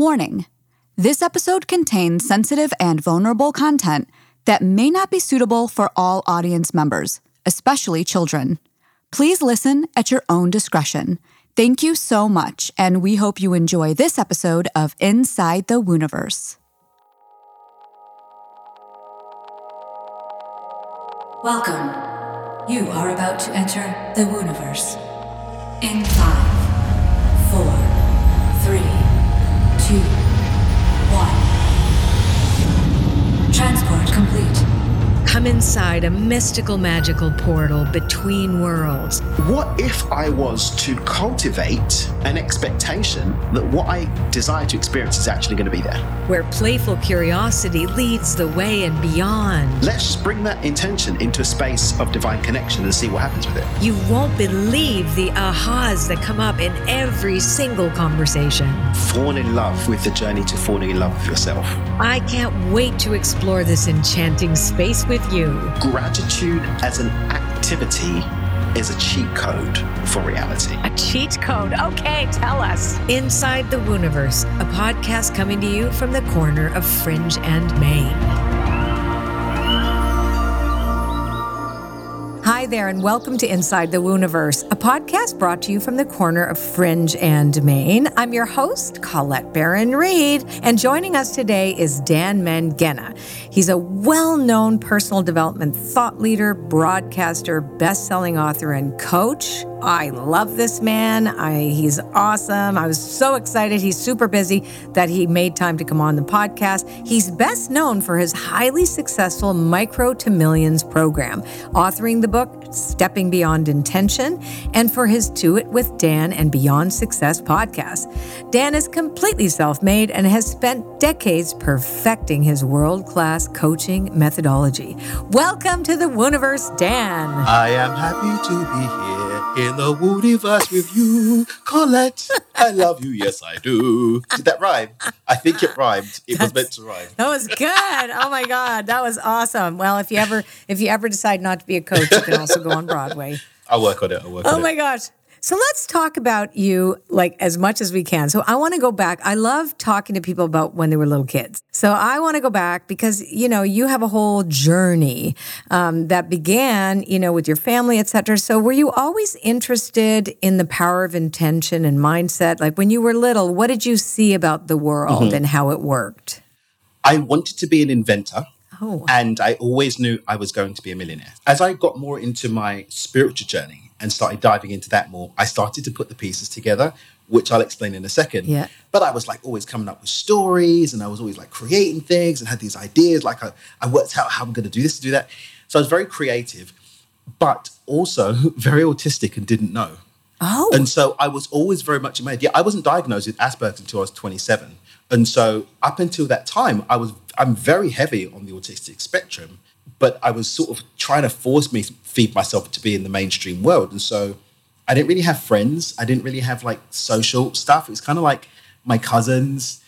Warning this episode contains sensitive and vulnerable content that may not be suitable for all audience members, especially children. Please listen at your own discretion. Thank you so much, and we hope you enjoy this episode of Inside the Wooniverse. Welcome. You are about to enter the Wooniverse. In five, Transport complete. Come inside a mystical, magical portal between worlds. What if I was to cultivate an expectation that what I desire to experience is actually going to be there? Where playful curiosity leads the way and beyond. Let's just bring that intention into a space of divine connection and see what happens with it. You won't believe the ahas that come up in every single conversation. Fall in love with the journey to falling in love with yourself. I can't wait to explore this enchanting space with you. Gratitude as an activity is a cheat code for reality. A cheat code. Okay, tell us. Inside the Wooniverse, a podcast coming to you from the corner of Fringe and Maine. Hi there, and welcome to Inside the Wooniverse, a podcast brought to you from the corner of Fringe and Maine. I'm your host, Colette Baron Reid, and joining us today is Dan Mangena. He's a well known personal development thought leader, broadcaster, best selling author, and coach. I love this man. I, he's awesome. I was so excited. He's super busy that he made time to come on the podcast. He's best known for his highly successful Micro to Millions program, authoring the book Stepping Beyond Intention, and for his Do It with Dan and Beyond Success podcast. Dan is completely self made and has spent decades perfecting his world class coaching methodology. Welcome to the Wooniverse, Dan. I am happy to be here in the Wooniverse with you, Colette. I love you, yes I do. Did that rhyme? I think it rhymed. It was meant to rhyme. That was good. Oh my God, that was awesome. Well, if you ever if you ever decide not to be a coach, you can also go on Broadway. I'll work on it. I'll work Oh my it. gosh. So let's talk about you like as much as we can. So I want to go back. I love talking to people about when they were little kids. So I want to go back because you know you have a whole journey um, that began, you know, with your family, et cetera. So were you always interested in the power of intention and mindset? Like when you were little, what did you see about the world Mm-hmm. and how it worked? I wanted to be an inventor. Oh. And I always knew I was going to be a millionaire. As I got more into my spiritual journey and started diving into that more, I started to put the pieces together, which I'll explain in a second. Yeah. But I was like always coming up with stories and I was always like creating things and had these ideas. Like I, I worked out how I'm going to do this, do that. So I was very creative, but also very autistic and didn't know. Oh. And so I was always very much in my head. Yeah, I wasn't diagnosed with Asperger's until I was 27. And so up until that time, I was I'm very heavy on the autistic spectrum, but I was sort of trying to force me feed myself to be in the mainstream world. And so I didn't really have friends. I didn't really have like social stuff. It was kind of like my cousins,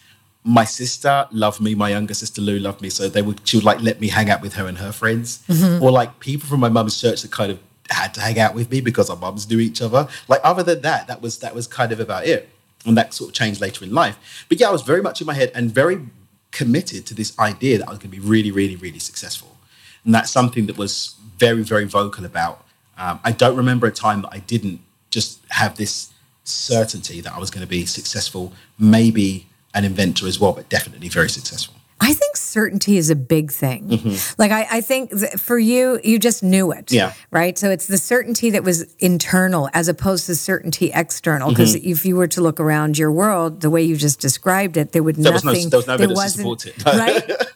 my sister loved me, my younger sister Lou loved me. So they would she would like let me hang out with her and her friends. Mm-hmm. Or like people from my mum's church that kind of had to hang out with me because our mums knew each other. Like other than that, that was that was kind of about it. And that sort of changed later in life. But yeah, I was very much in my head and very committed to this idea that I was going to be really, really, really successful. And that's something that was very, very vocal about. Um, I don't remember a time that I didn't just have this certainty that I was going to be successful, maybe an inventor as well, but definitely very successful. I think certainty is a big thing. Like I, I think for you, you just knew it. Mm-hmm. Yeah. Right. So it's the certainty that was internal as opposed to certainty external. Because Mm-hmm. if you were to look around your world, the way you just described it, there would There was no- nothing. there was no evidence to wasn't- support it. right.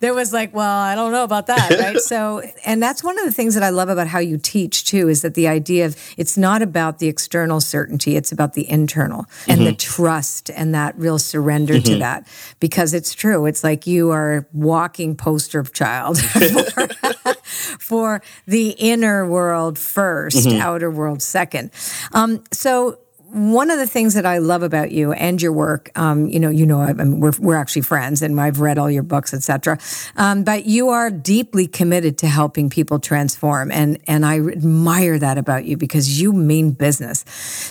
There was like, well, I don't know about that, right? So, and that's one of the things that I love about how you teach too is that the idea of it's not about the external certainty, it's about the internal and the trust and that real surrender to that. Because it's true. It's like you are walking poster child for, for the inner world 1st outer world second. Um, so one of the things that I love about you and your work, um, you know, you know, I mean, we're we're actually friends, and I've read all your books, etc. Um, but you are deeply committed to helping people transform, and and I admire that about you because you mean business.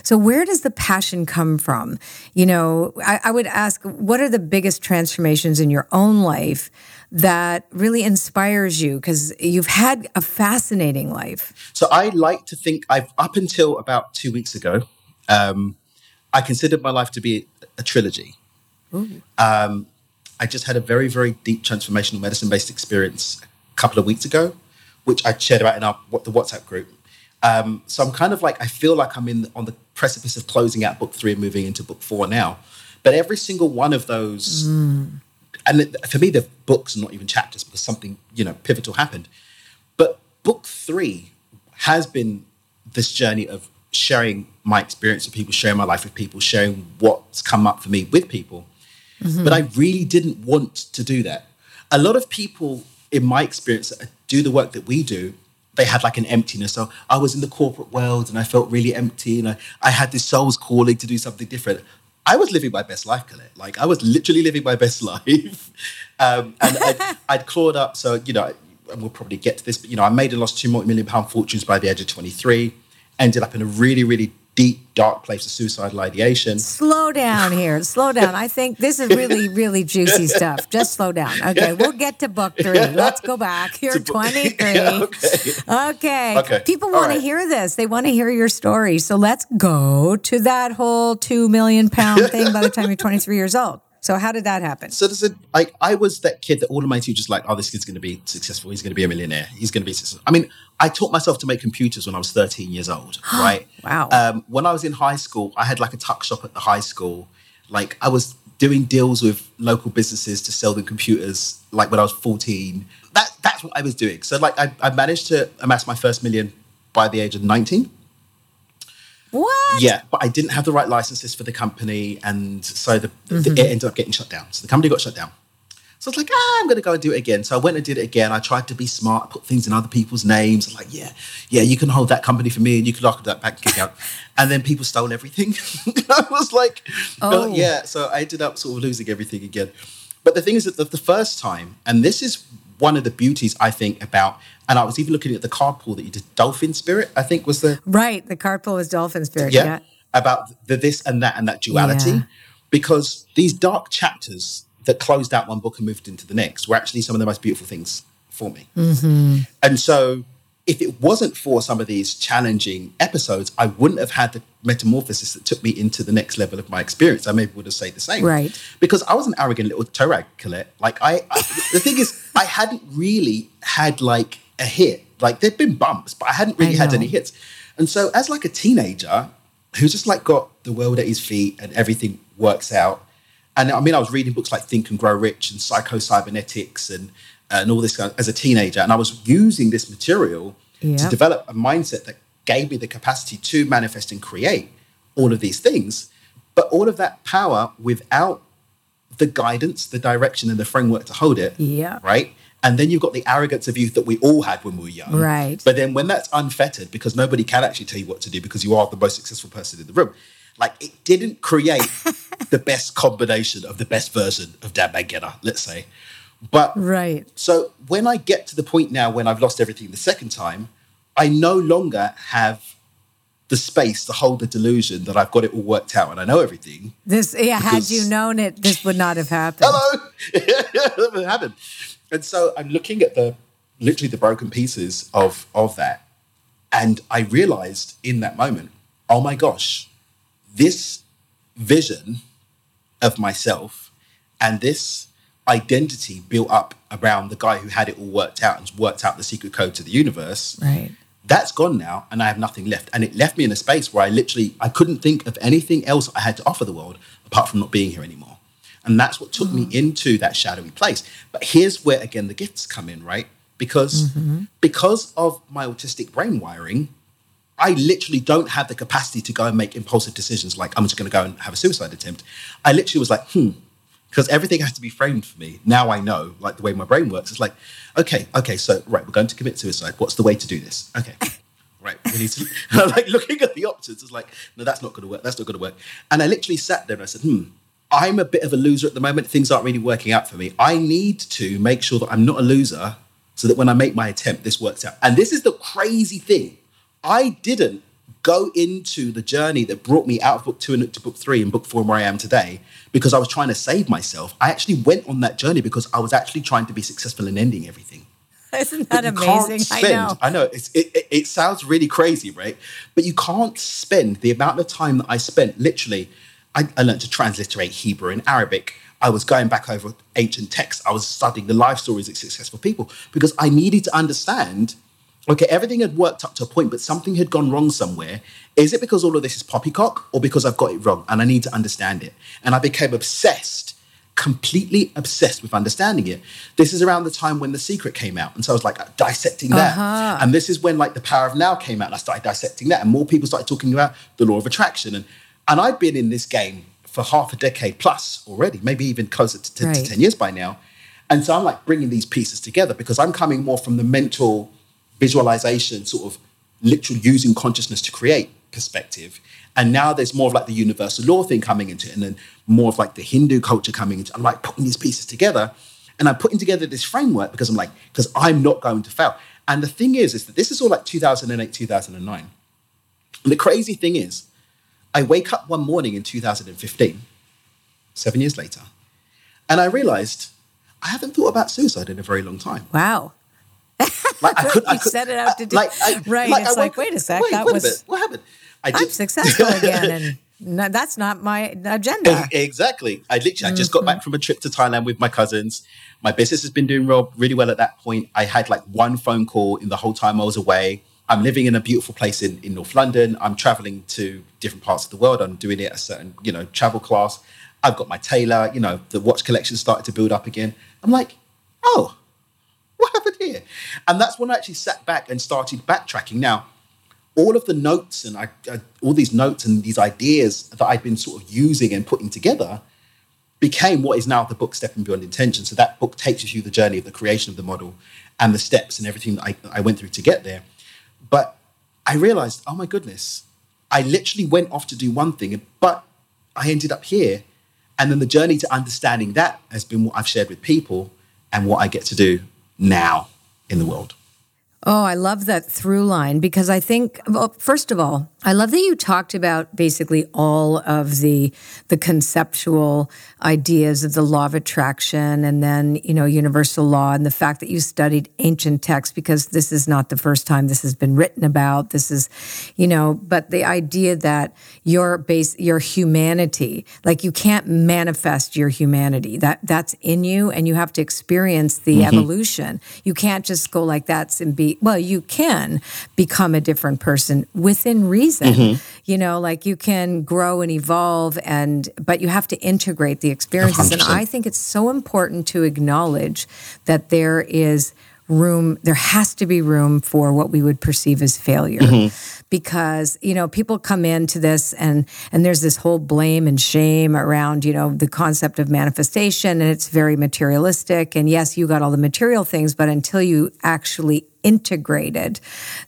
So where does the passion come from? You know, I, I would ask, what are the biggest transformations in your own life? that really inspires you because you've had a fascinating life. So I like to think I've up until about two weeks ago, um, I considered my life to be a trilogy. Um, I just had a very, very deep transformational medicine based experience a couple of weeks ago, which I shared about in our the WhatsApp group. Um, so I'm kind of like I feel like I'm in on the precipice of closing out book three and moving into book four now. But every single one of those mm and for me, the books are not even chapters because something you know pivotal happened. But book three has been this journey of sharing my experience with people, sharing my life with people, sharing what's come up for me with people. Mm-hmm. But I really didn't want to do that. A lot of people, in my experience, do the work that we do. They had like an emptiness. So I was in the corporate world and I felt really empty, and I, I had this soul's calling to do something different. I was living my best life, Colette. Like I was literally living my best life. um, and I'd, I'd, clawed up. So, you know, and we'll probably get to this, but, you know, I made and lost two multi-million pound fortunes by the age of 23, ended up in a really, really deep, dark place of suicidal ideation. Slow down here. Slow down. I think this is really, really juicy stuff. Just slow down. Okay, we'll get to book three. Let's go back. You're 23. okay. okay. okay. People want right. to hear this. They want to hear your story. So let's go to that whole two million pound thing by the time you're 23 years old. So how did that happen? So there's a, like I was that kid that all of my teachers like, oh, this kid's going to be successful. He's going to be a millionaire. He's going to be successful. I mean, I taught myself to make computers when I was 13 years old. right? wow. Um, when I was in high school, I had like a tuck shop at the high school. Like I was doing deals with local businesses to sell them computers. Like when I was 14, that that's what I was doing. So like I, I managed to amass my first million by the age of 19. What? Yeah, but I didn't have the right licenses for the company, and so the, mm-hmm. the, it ended up getting shut down. So the company got shut down. So I was like, ah, I'm going to go and do it again. So I went and did it again. I tried to be smart, put things in other people's names. I was like, yeah, yeah, you can hold that company for me, and you can lock that bank account. and then people stole everything. I was like, oh. yeah. So I ended up sort of losing everything again. But the thing is that the, the first time, and this is one of the beauties I think about and I was even looking at the card pool that you did. Dolphin Spirit, I think, was the right. The card pool was Dolphin Spirit. Yeah, yeah. about the this and that and that duality, yeah. because these dark chapters that closed out one book and moved into the next were actually some of the most beautiful things for me. Mm-hmm. And so, if it wasn't for some of these challenging episodes, I wouldn't have had the metamorphosis that took me into the next level of my experience. I maybe would have said the same, right? Because I was an arrogant little toe rag, Colette. Like I, I the thing is, I hadn't really had like a hit. Like there'd been bumps, but I hadn't really I had any hits. And so as like a teenager who's just like got the world at his feet and everything works out. And I mean, I was reading books like Think and Grow Rich and Psycho Cybernetics and and all this as a teenager, and I was using this material yep. to develop a mindset that gave me the capacity to manifest and create all of these things. But all of that power without the guidance, the direction, and the framework to hold it. Yeah. Right. And then you've got the arrogance of youth that we all had when we were young. Right. But then when that's unfettered, because nobody can actually tell you what to do because you are the most successful person in the room, like it didn't create the best combination of the best version of Dan Mangena, let's say. But right. So when I get to the point now when I've lost everything the second time, I no longer have the space to hold the delusion that I've got it all worked out and I know everything. This, yeah, had you known it, this would not have happened. Hello, it would have happened. And so I'm looking at the literally the broken pieces of of that, and I realized in that moment, oh my gosh, this vision of myself and this identity built up around the guy who had it all worked out and worked out the secret code to the universe. Right. That's gone now, and I have nothing left. And it left me in a space where I literally I couldn't think of anything else I had to offer the world apart from not being here anymore. And that's what took mm-hmm. me into that shadowy place. But here's where again the gifts come in, right? Because mm-hmm. because of my autistic brain wiring, I literally don't have the capacity to go and make impulsive decisions like I'm just going to go and have a suicide attempt. I literally was like, hmm, because everything has to be framed for me. Now I know, like the way my brain works. It's like, okay, okay, so right, we're going to commit suicide. What's the way to do this? Okay, right, we need to, like looking at the options, it's like, no, that's not going to work. That's not going to work. And I literally sat there and I said, hmm, I'm a bit of a loser at the moment. Things aren't really working out for me. I need to make sure that I'm not a loser so that when I make my attempt, this works out. And this is the crazy thing. I didn't go into the journey that brought me out of book two and to book three and book four and where I am today because I was trying to save myself. I actually went on that journey because I was actually trying to be successful in ending everything. Isn't that amazing? Spend, I know. I know. It, it, it sounds really crazy, right? But you can't spend the amount of time that I spent literally. I, I learned to transliterate Hebrew and Arabic. I was going back over ancient texts. I was studying the life stories of successful people because I needed to understand okay, everything had worked up to a point, but something had gone wrong somewhere. Is it because all of this is poppycock or because I've got it wrong and I need to understand it? And I became obsessed, completely obsessed with understanding it. This is around the time when The Secret came out. And so I was like dissecting that. Uh-huh. And this is when like The Power of Now came out and I started dissecting that. And more people started talking about the law of attraction. And, and I'd been in this game for half a decade plus already, maybe even closer to, to, right. to 10 years by now. And so I'm like bringing these pieces together because I'm coming more from the mental visualization, sort of literal using consciousness to create perspective. And now there's more of like the universal law thing coming into it, and then more of like the Hindu culture coming into. It. I'm like putting these pieces together, and I'm putting together this framework because I'm like, because I'm not going to fail. And the thing is, is that this is all like 2008, 2009. And the crazy thing is, I wake up one morning in 2015, seven years later, and I realized I haven't thought about suicide in a very long time. Wow. Like I could, you I could, set it out to do like, I, right. Like, it's like, wait a sec, wait, that wait was what happened? I am successful again, and no, that's not my agenda. Exactly. I literally, mm-hmm. I just got back mm-hmm. from a trip to Thailand with my cousins. My business has been doing real, really well at that point. I had like one phone call in the whole time I was away. I'm living in a beautiful place in, in North London. I'm traveling to different parts of the world. I'm doing it a certain, you know, travel class. I've got my tailor, you know, the watch collection started to build up again. I'm like, oh, what happened here? And that's when I actually sat back and started backtracking. Now, all of the notes and I, I, all these notes and these ideas that I'd been sort of using and putting together became what is now the book Stepping Beyond Intention. So that book takes you through the journey of the creation of the model and the steps and everything that I, I went through to get there. But I realized, oh my goodness, I literally went off to do one thing, but I ended up here. And then the journey to understanding that has been what I've shared with people and what I get to do now in the world. Oh, I love that through line because I think, well, first of all, I love that you talked about basically all of the the conceptual ideas of the law of attraction and then, you know, universal law and the fact that you studied ancient texts because this is not the first time this has been written about. This is, you know, but the idea that your base your humanity, like you can't manifest your humanity. That that's in you and you have to experience the mm-hmm. evolution. You can't just go like that and be well, you can become a different person within reason. Mm-hmm. You know, like you can grow and evolve and but you have to integrate the experiences 100%. and I think it's so important to acknowledge that there is room there has to be room for what we would perceive as failure mm-hmm. because you know people come into this and and there's this whole blame and shame around you know the concept of manifestation and it's very materialistic and yes you got all the material things but until you actually integrated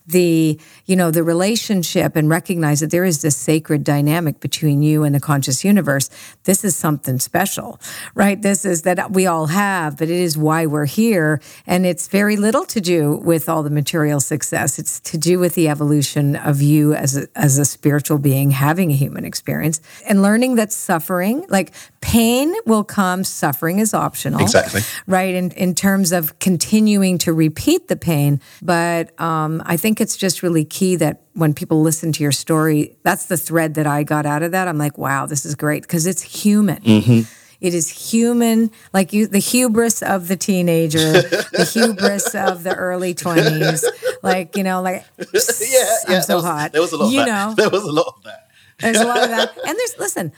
the you know the relationship and recognize that there is this sacred dynamic between you and the conscious universe. This is something special right? This is that we all have but it is why we're here. And it's very little to do with all the material success. It's to do with the evolution of you as a, as a spiritual being having a human experience and learning that suffering like pain will come suffering is optional. Exactly. Right? In, in terms of continuing to repeat the pain but um, I think it's just really key that when people listen to your story, that's the thread that I got out of that. I'm like, wow, this is great because it's human. Mm-hmm. It is human, like you, the hubris of the teenager, the hubris of the early twenties. Like you know, like yeah, yeah, I'm so was, hot. There was a lot. You know, there was a lot of that. There's a lot of that, and there's listen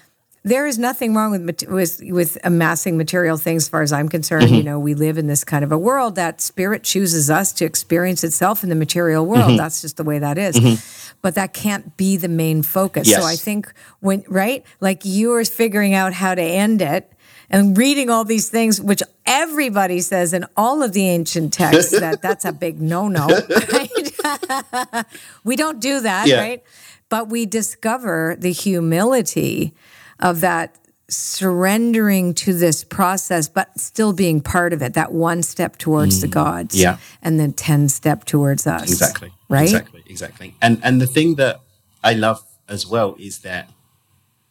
there is nothing wrong with with with amassing material things, as far as I'm concerned. Mm-hmm. You know, we live in this kind of a world that spirit chooses us to experience itself in the material world. Mm-hmm. That's just the way that is. Mm-hmm. But that can't be the main focus. Yes. So I think when right, like you are figuring out how to end it and reading all these things, which everybody says in all of the ancient texts that that's a big no no, right? we don't do that, Yeah. right? But we discover the humility of that surrendering to this process, but still being part of it. That one step towards the gods, Mm. Yeah. and then ten step towards us. Exactly. Right? Exactly. Exactly. And and the thing that I love as well is that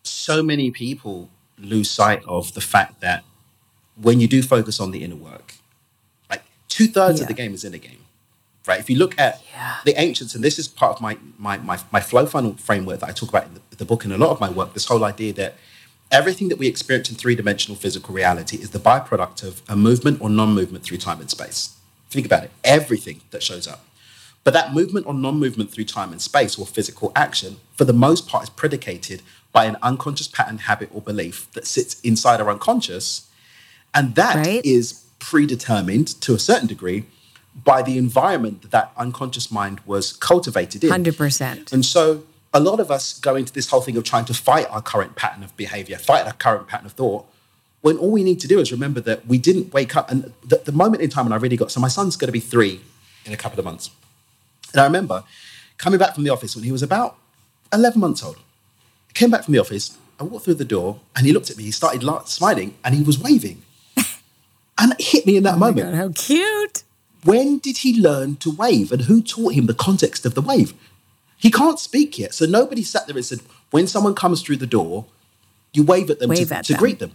so many people lose sight of the fact that when you do focus on the inner work, like two thirds Yeah. of the game is inner game. Right. If you look at the ancients, and this is part of my my my, my flow funnel framework that I talk about in the, the book and a lot of my work, this whole idea that everything that we experience in three-dimensional physical reality is the byproduct of a movement or non-movement through time and space. Think about it. Everything that shows up. But that movement or non movement through time and space or physical action, for the most part, is predicated by an unconscious pattern, habit, or belief that sits inside our unconscious. And that is Right. predetermined to a certain degree by the environment that that unconscious mind was cultivated in. Hundred percent. And so a lot of us go into this whole thing of trying to fight our current pattern of behavior, fight our current pattern of thought, when all we need to do is remember that we didn't wake up. And the, the moment in time when I really got, so my son's going to be three in a couple of months. And I remember coming back from the office when he was about 11 months old. I came back from the office, I walked through the door, and he looked at me, he started smiling, and he was waving. and it hit me in that oh moment God, how cute! When did he learn to wave and who taught him the context of the wave? He can't speak yet. So nobody sat there and said, when someone comes through the door, you wave at them Wave to, at to them. greet them.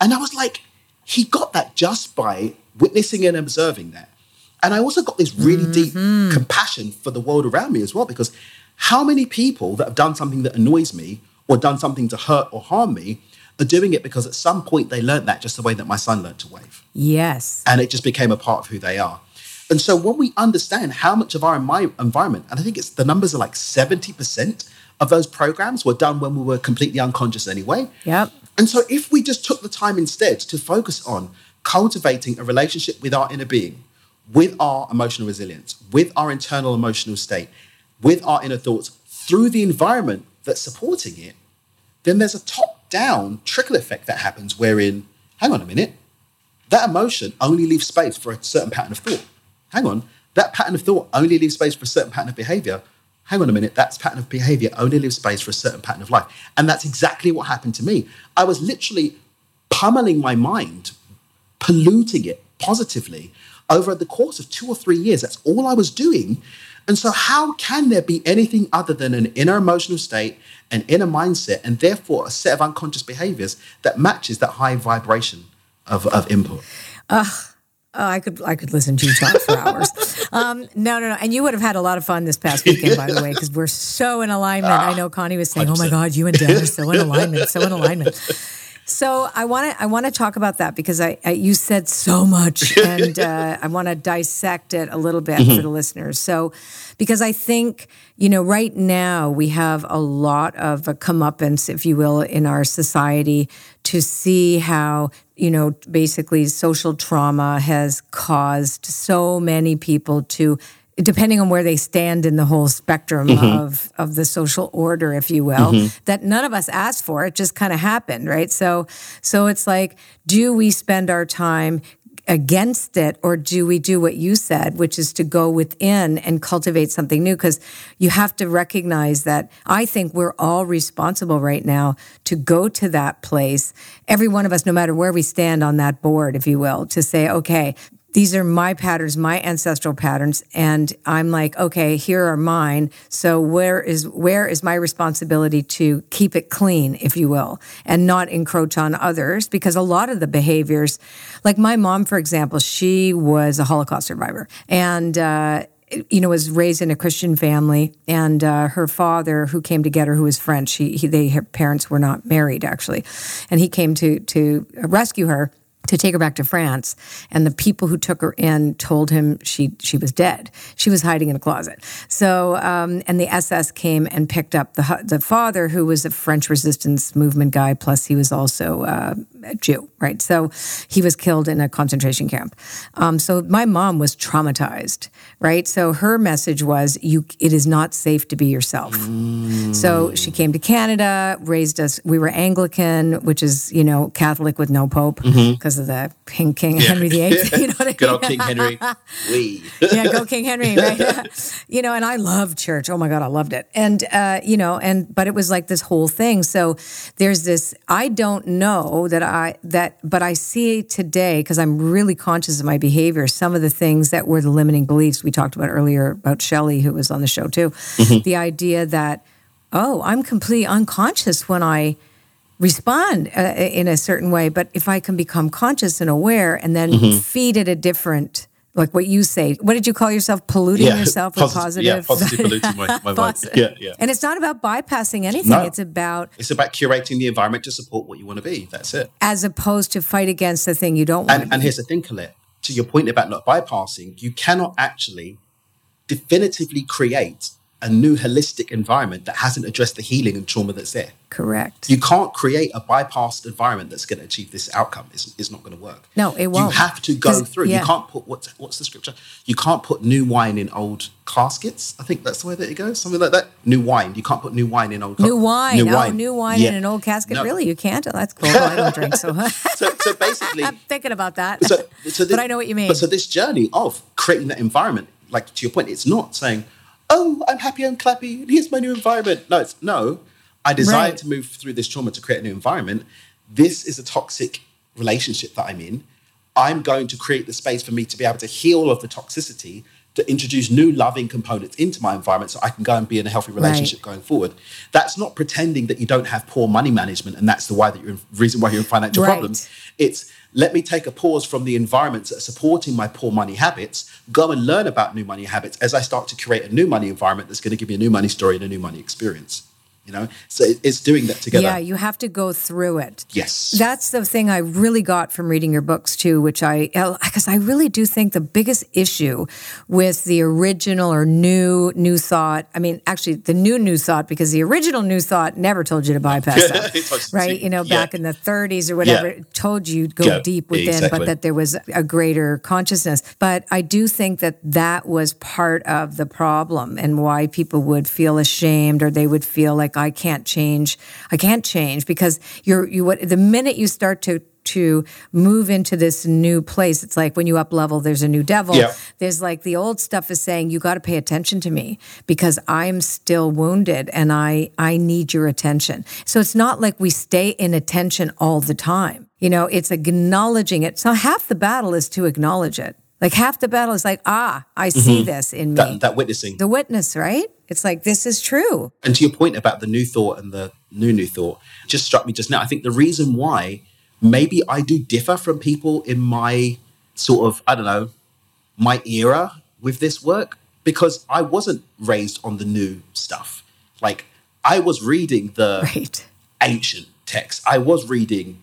And I was like, he got that just by witnessing and observing that. And I also got this really Mm-hmm. deep compassion for the world around me as well, because how many people that have done something that annoys me or done something to hurt or harm me are doing it because at some point they learned that just the way that my son learned to wave Yes. and it just became a part of who they are. And so when we understand how much of our envi- environment, and I think it's the numbers are like 70% of those programs were done when we were completely unconscious anyway. Yep. And so if we just took the time instead to focus on cultivating a relationship with our inner being, with our emotional resilience, with our internal emotional state, with our inner thoughts through the environment that's supporting it, then there's a top down trickle effect that happens wherein, hang on a minute, that emotion only leaves space for a certain pattern of thought. Hang on, that pattern of thought only leaves space for a certain pattern of behavior. Hang on a minute, that pattern of behavior only leaves space for a certain pattern of life. And that's exactly what happened to me. I was literally pummeling my mind, polluting it positively over the course of two or three years. That's all I was doing. And so, how can there be anything other than an inner emotional state, an inner mindset, and therefore a set of unconscious behaviors that matches that high vibration of, of input? Oh, I could I could listen to you talk for hours. Um, no, no, no. And you would have had a lot of fun this past weekend, by the way, because we're so in alignment. I know Connie was saying, "Oh my God, you and Dan are so in alignment, so in alignment." So I want to I want to talk about that because I, I you said so much, and uh, I want to dissect it a little bit for the listeners. So because I think you know right now we have a lot of a comeuppance, if you will, in our society to see how you know basically social trauma has caused so many people to depending on where they stand in the whole spectrum mm-hmm. of of the social order if you will mm-hmm. that none of us asked for. It just kind of happened right? So so it's like do we spend our time against it or do we do what you said which is to go within and cultivate something new? Because you have to recognize that i think we're all responsible right now to go to that place. Every one of us no matter where we stand on that board if you will to say okay these are my patterns, my ancestral patterns, and I'm like, okay, here are mine. So where is where is my responsibility to keep it clean, if you will, and not encroach on others? Because a lot of the behaviors, like my mom, for example, she was a Holocaust survivor, and. Uh, you know, was raised in a Christian family, and uh, her father, who came to get her, who was French, he, he they her parents were not married actually, and he came to to rescue her to take her back to France. And the people who took her in told him she she was dead. She was hiding in a closet. So um, and the SS came and picked up the the father, who was a French resistance movement guy. Plus, he was also uh, a Jew, right? So he was killed in a concentration camp. Um, so my mom was traumatized, right? So her message was, "You, it is not safe to be yourself." Mm. So she came to Canada, raised us. We were Anglican, which is you know Catholic with no pope because mm-hmm. of the King King yeah. Henry VIII. You know what I mean? Good old King Henry. We. yeah, go King Henry, right? you know, and I loved church. Oh my God, I loved it. And uh, you know, and but it was like this whole thing. So there's this. I don't know that I that, but I see today because I'm really conscious of my behavior. Some of the things that were the limiting beliefs we talked about earlier about Shelley, who was on the show too. Mm-hmm. The idea that oh, I'm completely unconscious when I respond uh, in a certain way. But if I can become conscious and aware and then mm-hmm. feed it a different, like what you say, what did you call yourself? Polluting yeah, yourself with positive. Yeah, positive polluting my, my mind. Yeah, yeah. And it's not about bypassing anything. No. It's about it's about curating the environment to support what you want to be. That's it. As opposed to fight against the thing you don't want. And, and here's the thing, Colette. To your point about not bypassing, you cannot actually definitively create a new holistic environment that hasn't addressed the healing and trauma that's there. Correct. You can't create a bypassed environment that's going to achieve this outcome. It's, it's not going to work. No, it won't. You have to go through. Yeah. You can't put what's what's the scripture? You can't put new wine in old caskets. I think that's the way that it goes. Something like that. New wine. You can't put new wine in old. New wine. New oh, wine. new wine yeah. in an old casket. No. Really, you can't. Oh, that's cool. I don't drink, so. so. so. basically, I'm thinking about that. So, so this, but I know what you mean. But so this journey of creating that environment, like to your point, it's not saying oh, I'm happy, I'm clappy, here's my new environment. No, it's no. I desire right. to move through this trauma to create a new environment. This is a toxic relationship that I'm in. I'm going to create the space for me to be able to heal of the toxicity, to introduce new loving components into my environment so I can go and be in a healthy relationship right. going forward. That's not pretending that you don't have poor money management and that's the why that you're in, reason why you're in financial right. problems. It's let me take a pause from the environments that are supporting my poor money habits, go and learn about new money habits as I start to create a new money environment that's going to give me a new money story and a new money experience you know so it's doing that together yeah you have to go through it yes that's the thing i really got from reading your books too which i because i really do think the biggest issue with the original or new new thought i mean actually the new new thought because the original new thought never told you to bypass that right you know yeah. back in the 30s or whatever yeah. it told you go yeah, deep within exactly. but that there was a greater consciousness but i do think that that was part of the problem and why people would feel ashamed or they would feel like I can't change. I can't change because you're you what the minute you start to to move into this new place. It's like when you up level, there's a new devil. Yep. There's like the old stuff is saying, you got to pay attention to me because I'm still wounded and I, I need your attention. So it's not like we stay in attention all the time. You know, it's acknowledging it. So half the battle is to acknowledge it. Like half the battle is like, ah, I see mm-hmm. this in me. That, that, witnessing. The witness, right? It's like, this is true. And to your point about the new thought and the new, new thought, just struck me just now. I think the reason why maybe I do differ from people in my sort of, I don't know, my era with this work, because I wasn't raised on the new stuff. Like, I was reading the right. ancient text. I was reading,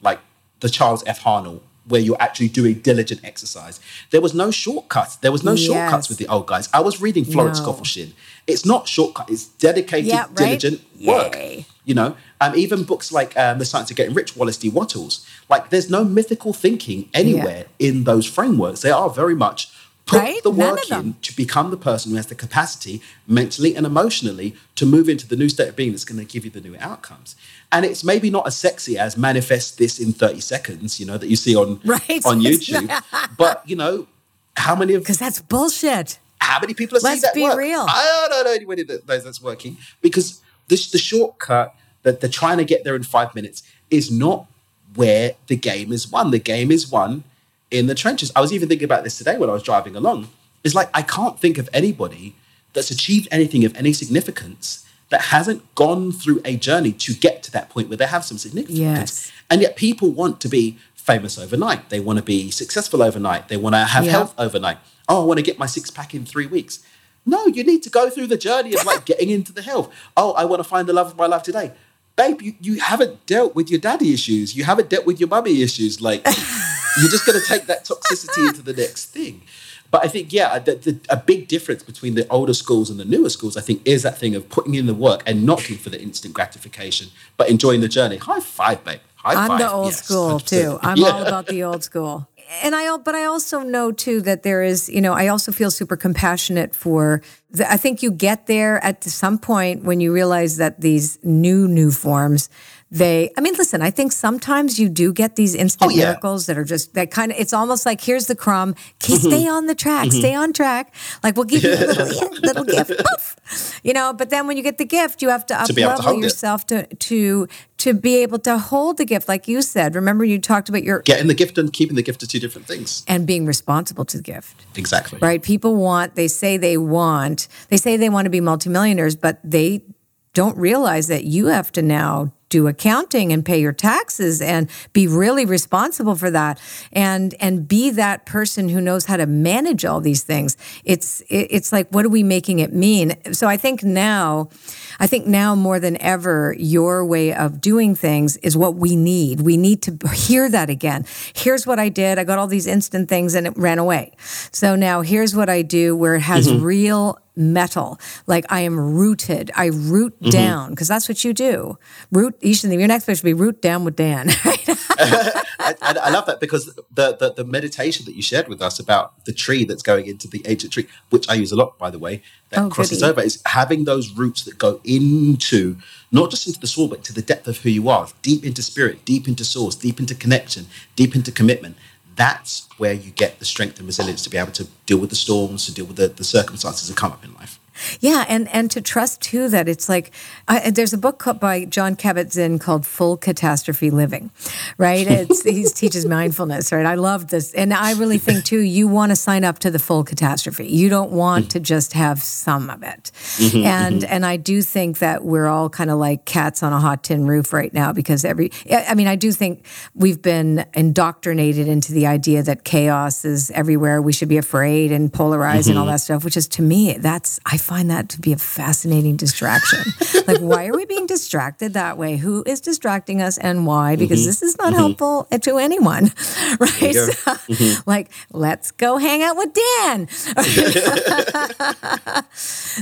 like, the Charles F. Haanel where you're actually doing diligent exercise. There was no shortcuts. There was no yes. shortcuts with the old guys. I was reading Florence no. It's not shortcut. It's dedicated, yeah, right? diligent work. Yay. You know, um, even books like um, The Science of Getting Rich, Wallace D. Wattles. Like, there's no mythical thinking anywhere yeah. in those frameworks. They are very much put right? the work in to become the person who has the capacity mentally and emotionally to move into the new state of being that's going to give you the new outcomes and it's maybe not as sexy as manifest this in 30 seconds you know that you see on right. on youtube. But you know how many of because that's bullshit. How many people are Let's seeing that be work? real. I don't know anybody that knows that's working because this the shortcut that they're trying to get there in five minutes is not where the game is won. The game is won in the trenches. I was even thinking about this today when i was driving along. It's like i can't think of anybody that's achieved anything of any significance that hasn't gone through a journey to get to that point where they have some significance. Yes. And yet people want to be famous overnight. They want to be successful overnight. They want to have health overnight. Oh, I want to get my six pack in three weeks. No, you need to go through the journey of like getting into the health. Oh, I want to find the love of my life today. Babe, you, you haven't dealt with your daddy issues. You haven't dealt with your mummy issues. Like, you're just going to take that toxicity into the next thing. But I think, yeah, the, the, a big difference between the older schools and the newer schools, I think, is that thing of putting in the work and not looking for the instant gratification, but enjoying the journey. High five, babe. High I'm five. the old Yes, school 100%. too. I'm Yeah. all about the old school. And I, but I also know too that there is, you know, I also feel super compassionate for. The, I think you get there at some point when you realize that these new new forms, they. I mean, listen. I think sometimes you do get these instant Oh, yeah. miracles that are just that kind of. It's almost like here's the crumb. Okay, mm-hmm. stay on the track. Mm-hmm. Stay on track. Like we'll give you a little little gift. Poof. You know, but then when you get the gift, you have to up level hold it. yourself to to to be able to hold the gift, like you said. Remember, you talked about your Getting the gift and keeping the gift are two different things. and being responsible to the gift. Exactly. Right? People want, they say they want, they say they want to be multimillionaires, but they don't realize that you have to now do accounting and pay your taxes and be really responsible for that and and be that person who knows how to manage all these things. It's it's like what are we making it mean? So i think now i think now more than ever your way of doing things is what we need. We need to hear that again. Here's what i did. I got all these instant things and it ran away. So now here's what i do where it has mm-hmm. real metal. Like I am rooted. I root mm-hmm. down because that's what you do. Root. You should. Your next book should be root down with Dan. I, I, love that because the, the the meditation that you shared with us about the tree that's going into the ancient tree, which I use a lot, by the way, that Oh, crosses goody. over, is having those roots that go into not just into the soul, but to the depth of who you are, deep into spirit, deep into source, deep into connection, deep into commitment. That's where you get the strength and resilience to be able to deal with the storms, to deal with the, the circumstances that come up in life. Yeah, and and to trust too that it's like I, there's a book by Jon Kabat-Zinn called Full Catastrophe Living, right? It's he teaches mindfulness, right? I love this, and I really think too you want to sign up to the full catastrophe. You don't want mm-hmm. to just have some of it, mm-hmm, and mm-hmm. and I do think that we're all kind of like cats on a hot tin roof right now because every I I mean I do think we've been indoctrinated into the idea that chaos is everywhere. We should be afraid and polarized and all that stuff, which is to me that's I find that to be a fascinating distraction. like, why are we being distracted that way? Who is distracting us and why? Because mm-hmm. this is not mm-hmm. helpful to anyone, right? So, mm-hmm. Like, let's go hang out with Dan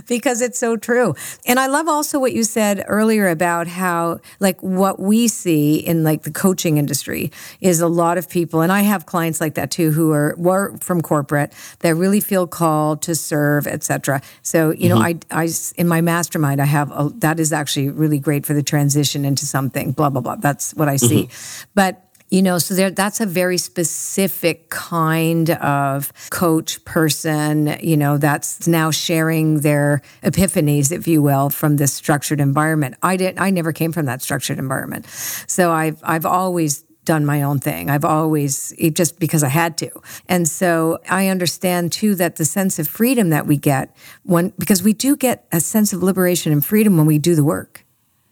because it's so true. And I love also what you said earlier about how, like, what we see in like the coaching industry is a lot of people, and I have clients like that too, who are were from corporate that really feel called to serve, etc. So, you know, mm-hmm. I, I in my mastermind, I have a, that is actually really great for the transition into something. Blah blah blah. That's what I see, mm-hmm. but. You know, so there, that's a very specific kind of coach person, you know, that's now sharing their epiphanies, if you will, from this structured environment. I didn't, I never came from that structured environment. So I've, I've always done my own thing. I've always, just because I had to. And so I understand too that the sense of freedom that we get when, because we do get a sense of liberation and freedom when we do the work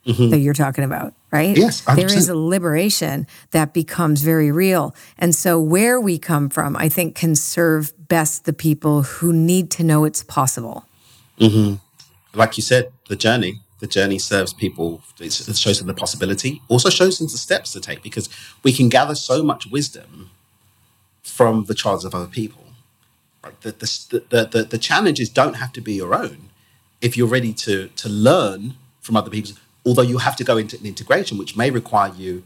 mm-hmm. that you're talking about, right? Yes, there is 100%. a liberation that becomes very real. And so, where we come from, I think, can serve best the people who need to know it's possible. Mm-hmm. like you said, the journey. The journey serves people. It shows them the possibility. Also shows them the steps to take because we can gather so much wisdom from the trials of other people. The, the, the, the, the challenges don't have to be your own if you're ready to to learn from other people. Although you have to go into an integration, which may require you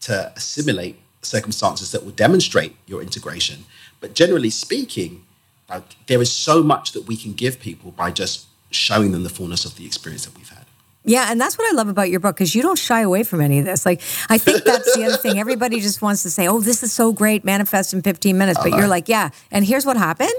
to assimilate circumstances that will demonstrate your integration. But generally speaking, like, there is so much that we can give people by just showing them the fullness of the experience that we've had. Yeah, and that's what I love about your book because you don't shy away from any of this. Like, I think that's the other thing. Everybody just wants to say, "Oh, this is so great, manifest in 15 minutes," but you're like, "Yeah," and here's what happened,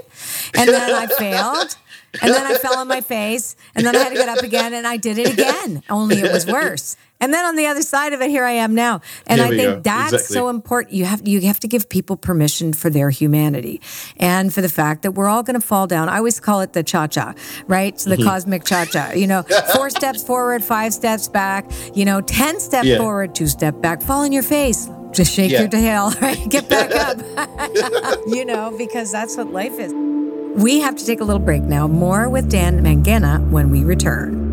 and then I failed, and then I fell on my face, and then I had to get up again, and I did it again. Only it was worse. And then on the other side of it, here I am now. And I think go. that's Exactly. so important. You have you have to give people permission for their humanity, and for the fact that we're all going to fall down. I always call it the cha cha, right? So the Mm-hmm. cosmic cha cha. You know, four steps forward, five steps back. You know, ten steps Yeah. forward, two step back. Fall on your face. Just shake Yeah. your tail, right? Get back up. you know, because that's what life is. We have to take a little break now. More with Dan Mangena when we return.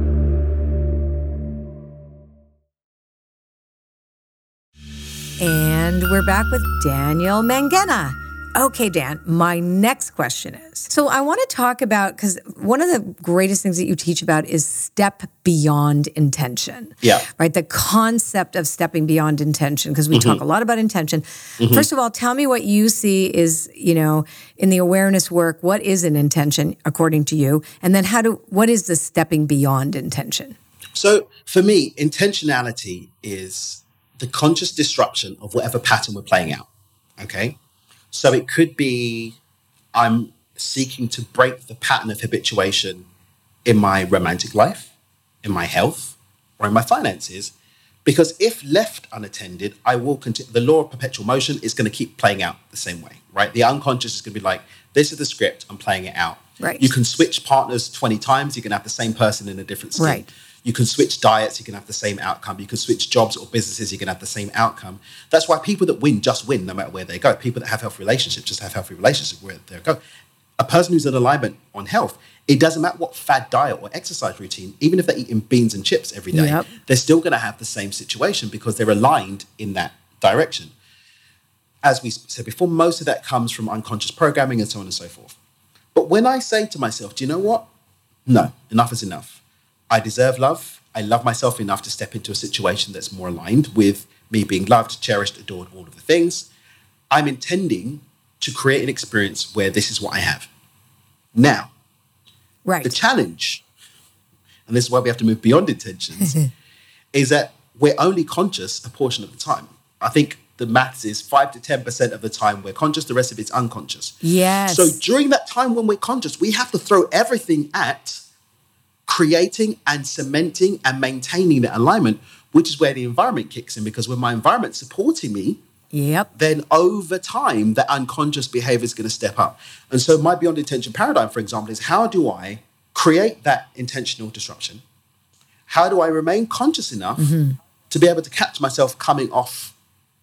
And we're back with Daniel Mangena. Okay, Dan, my next question is so I want to talk about because one of the greatest things that you teach about is step beyond intention. Yeah. Right? The concept of stepping beyond intention, because we mm-hmm. talk a lot about intention. Mm-hmm. First of all, tell me what you see is, you know, in the awareness work, what is an intention according to you? And then how do what is the stepping beyond intention? So for me, intentionality is the conscious disruption of whatever pattern we're playing out. Okay. So it could be I'm seeking to break the pattern of habituation in my romantic life, in my health, or in my finances. Because if left unattended, I will continue. The law of perpetual motion is going to keep playing out the same way, right? The unconscious is going to be like, this is the script, I'm playing it out. Right. You can switch partners 20 times, you can have the same person in a different skin. Right. You can switch diets, you can have the same outcome. You can switch jobs or businesses, you can have the same outcome. That's why people that win just win no matter where they go. People that have healthy relationships just have healthy relationships where they go. A person who's in alignment on health, it doesn't matter what fad diet or exercise routine, even if they're eating beans and chips every day, yep. they're still going to have the same situation because they're aligned in that direction. As we said before, most of that comes from unconscious programming and so on and so forth. But when I say to myself, do you know what? No, enough is enough I deserve love. I love myself enough to step into a situation that's more aligned with me being loved, cherished, adored, all of the things. I'm intending to create an experience where this is what I have. Now, right. the challenge, and this is why we have to move beyond intentions, is that we're only conscious a portion of the time. I think the maths is five to 10% of the time we're conscious, the rest of it's unconscious. Yes. So during that time when we're conscious, we have to throw everything at creating and cementing and maintaining that alignment, which is where the environment kicks in. Because when my environment's supporting me, Yep. Then over time, that unconscious behavior is going to step up. And so, my beyond intention paradigm, for example, is how do I create that intentional disruption? How do I remain conscious enough mm-hmm. to be able to catch myself coming off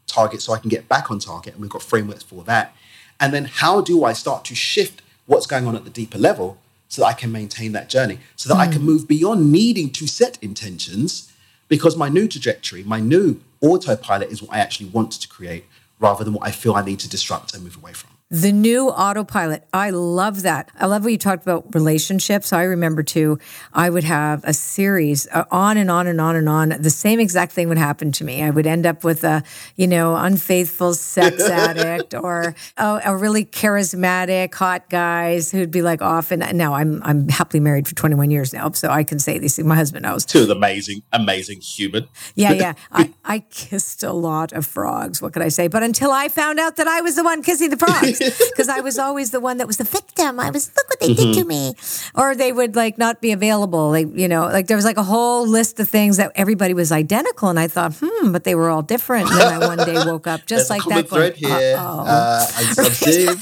target so I can get back on target? And we've got frameworks for that. And then, how do I start to shift what's going on at the deeper level so that I can maintain that journey, so that mm. I can move beyond needing to set intentions because my new trajectory, my new autopilot is what I actually want to create rather than what I feel I need to disrupt and move away from. The new autopilot. I love that. I love what you talked about relationships. I remember too, I would have a series uh, on and on and on and on. The same exact thing would happen to me. I would end up with a, you know, unfaithful sex addict or a, a, really charismatic hot guys who'd be like off. And now I'm, I'm happily married for 21 years now. So I can say these things. My husband knows. To amazing, amazing human. Yeah, yeah. I, I kissed a lot of frogs. What could I say? But until I found out that I was the one kissing the frogs because I was always the one that was the victim. I was look what they mm-hmm. did to me, or they would like not be available. Like you know, like there was like a whole list of things that everybody was identical, and I thought, hmm, but they were all different. And then I one day woke up just like that. Thread going, here. Uh, I'm, I'm seeing,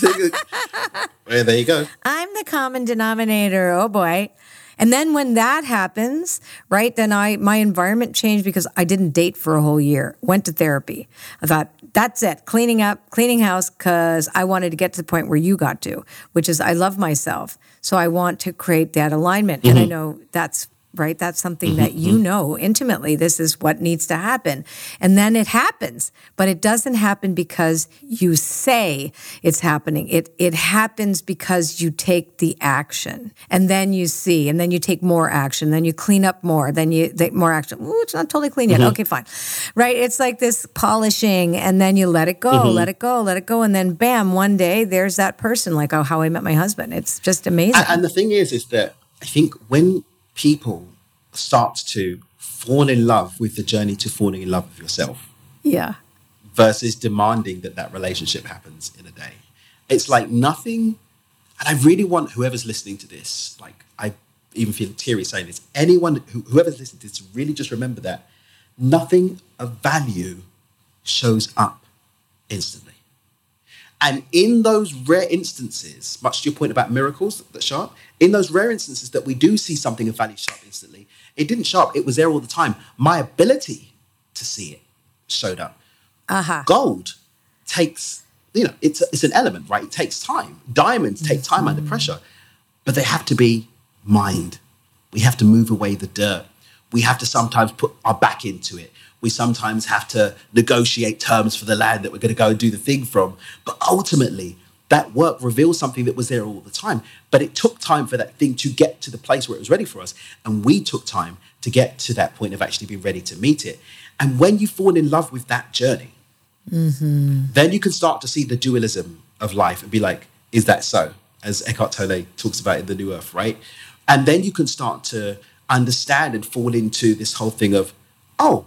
well, there you go. I'm the common denominator. Oh boy. And then when that happens, right, then I my environment changed because I didn't date for a whole year. Went to therapy. I thought that's it. Cleaning up, cleaning house cuz I wanted to get to the point where you got to, which is I love myself. So I want to create that alignment. Mm-hmm. And I mm-hmm. know that's right? That's something mm-hmm, that you mm-hmm. know intimately. This is what needs to happen. And then it happens, but it doesn't happen because you say it's happening. It, it happens because you take the action and then you see, and then you take more action, then you clean up more, then you take more action. Ooh, it's not totally clean yet. Mm-hmm. Okay, fine. Right? It's like this polishing and then you let it go, mm-hmm. let it go, let it go. And then bam, one day there's that person like, oh, how I met my husband. It's just amazing. And, and the thing is, is that I think when people start to fall in love with the journey to falling in love with yourself. Yeah. Versus demanding that that relationship happens in a day. It's like nothing, and I really want whoever's listening to this, like I even feel teary saying this, anyone, who, whoever's listening to this, really just remember that nothing of value shows up instantly. And in those rare instances, much to your point about miracles that show up, in those rare instances that we do see something of value show up instantly, it didn't show up. It was there all the time. My ability to see it showed up. Uh-huh. Gold takes, you know, it's, it's an element, right? It takes time. Diamonds take time mm-hmm. under pressure, but they have to be mined. We have to move away the dirt. We have to sometimes put our back into it. We sometimes have to negotiate terms for the land that we're going to go and do the thing from. But ultimately, that work revealed something that was there all the time. But it took time for that thing to get to the place where it was ready for us. And we took time to get to that point of actually being ready to meet it. And when you fall in love with that journey, mm-hmm. then you can start to see the dualism of life and be like, is that so? As Eckhart Tolle talks about in The New Earth, right? And then you can start to understand and fall into this whole thing of, oh,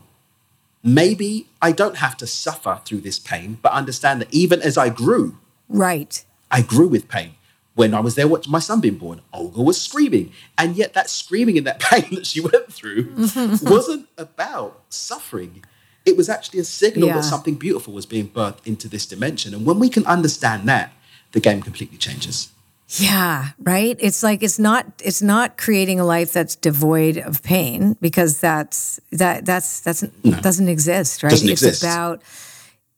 maybe I don't have to suffer through this pain, but understand that even as I grew, right, I grew with pain. When I was there watching my son being born, Olga was screaming. And yet that screaming and that pain that she went through wasn't about suffering. It was actually a signal yeah. that something beautiful was being birthed into this dimension. And when we can understand that, the game completely changes. Yeah, right? It's like it's not it's not creating a life that's devoid of pain because that's that that's that's no. doesn't exist, right? Doesn't it's exist. about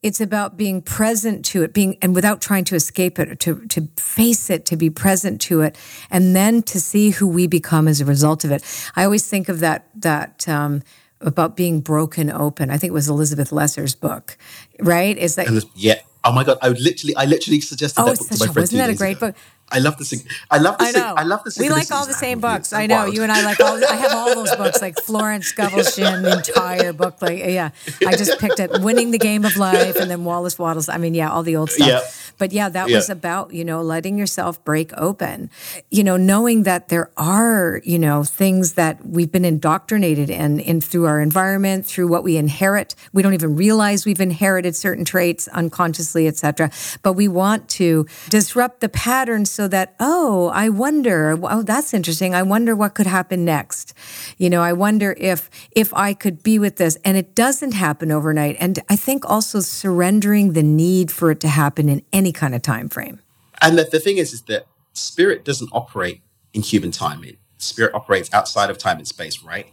it's about being present to it, being and without trying to escape it, to to face it, to be present to it, and then to see who we become as a result of it. I always think of that that um, about being broken open. I think it was Elizabeth Lesser's book, right? Is that yeah? Oh my god! I would literally, I literally suggested oh, that book to my friend. Wasn't that a great ago. book? I love the I love the I know. I love the We like all the same books. I know wild. you and I like all. I have all those books, like Florence Scovel Shinn, the entire book. Like yeah, I just picked up winning the game of life, and then Wallace Wattles. I mean, yeah, all the old stuff. Yeah. But yeah, that yeah. was about you know letting yourself break open, you know, knowing that there are you know things that we've been indoctrinated in, in through our environment, through what we inherit. We don't even realize we've inherited certain traits unconsciously, etc. But we want to disrupt the pattern so that oh I wonder, oh, that's interesting. I wonder what could happen next. You know, I wonder if if I could be with this and it doesn't happen overnight. And I think also surrendering the need for it to happen in any kind of time frame. And the, the thing is, is that spirit doesn't operate in human time. It, spirit operates outside of time and space, right?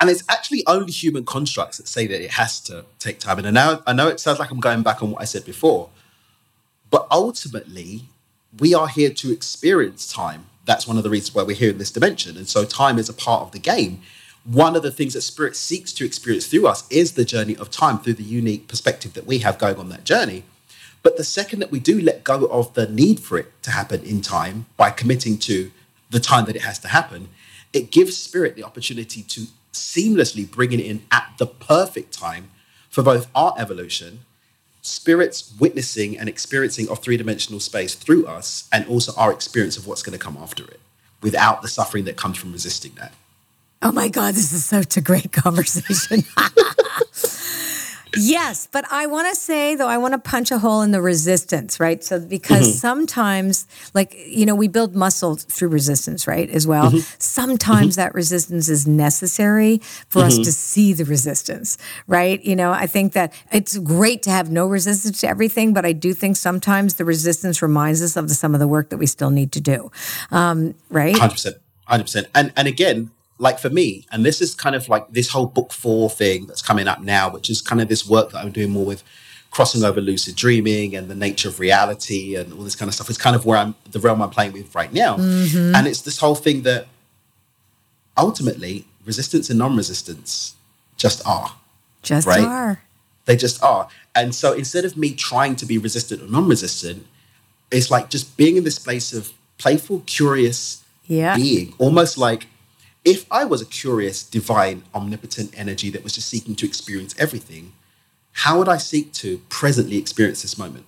And it's actually only human constructs that say that it has to take time. And I know, I know it sounds like I'm going back on what I said before, but ultimately, we are here to experience time. That's one of the reasons why we're here in this dimension. And so time is a part of the game. One of the things that spirit seeks to experience through us is the journey of time through the unique perspective that we have going on that journey. But the second that we do let go of the need for it to happen in time by committing to the time that it has to happen, it gives spirit the opportunity to seamlessly bring it in at the perfect time for both our evolution spirit's witnessing and experiencing of three dimensional space through us, and also our experience of what's going to come after it without the suffering that comes from resisting that. Oh my God, this is such a great conversation. Yes, but I want to say though, I want to punch a hole in the resistance, right? So because mm-hmm. sometimes, like you know, we build muscle through resistance, right? As well. Mm-hmm. Sometimes mm-hmm. that resistance is necessary for us to mm-hmm. see the resistance, right? You know, I think that it's great to have no resistance to everything, but I do think sometimes the resistance reminds us of the, some of the work that we still need to do, um, right? Hundred percent, hundred percent. And and again, like for me, and this is kind of like this whole book four thing that's coming up now, which is kind of this work that I'm doing more with crossing over lucid dreaming and the nature of reality and all this kind of stuff. It's kind of where I'm the realm I'm playing with right now. Mm-hmm. And it's this whole thing that ultimately resistance and non-resistance just are. Just right? are. They just are. And so instead of me trying to be resistant or non-resistant, it's like just being in this place of playful, curious yeah. being, almost like if I was a curious, divine, omnipotent energy that was just seeking to experience everything, how would I seek to presently experience this moment?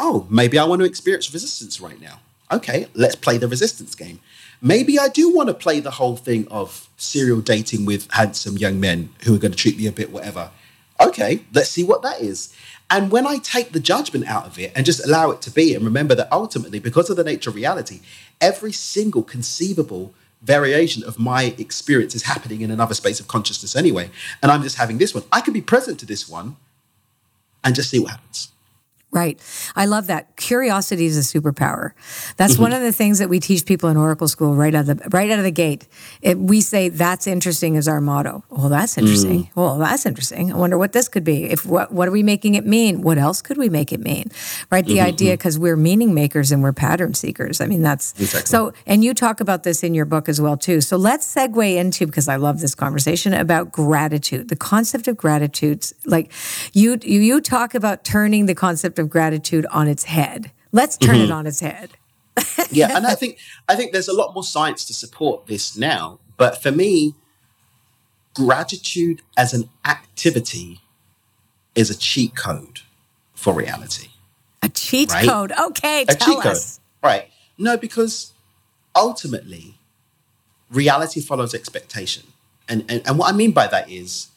Oh, maybe I want to experience resistance right now. Okay, let's play the resistance game. Maybe I do want to play the whole thing of serial dating with handsome young men who are going to treat me a bit whatever. Okay, let's see what that is. And when I take the judgment out of it and just allow it to be, and remember that ultimately, because of the nature of reality, every single conceivable variation of my experience is happening in another space of consciousness anyway. And I'm just having this one. I can be present to this one and just see what happens. Right. I love that. Curiosity is a superpower. That's mm-hmm. one of the things that we teach people in Oracle School right out of the right out of the gate. It, we say that's interesting is our motto. Well, that's interesting. Mm. Well, that's interesting. I wonder what this could be. If what what are we making it mean? What else could we make it mean? Right? The mm-hmm. idea because we're meaning makers and we're pattern seekers. I mean, that's exactly. so. And you talk about this in your book as well too. So let's segue into because I love this conversation about gratitude. The concept of gratitude. Like you you, you talk about turning the concept of gratitude on its head. Let's turn it mm-hmm. on its head. yeah, and I think I think there's a lot more science to support this now. But for me, gratitude as an activity is a cheat code for reality. A cheat Right? code. Okay, A tell cheat code. Right. No, because ultimately, reality follows expectation. And, and, and what I mean by that is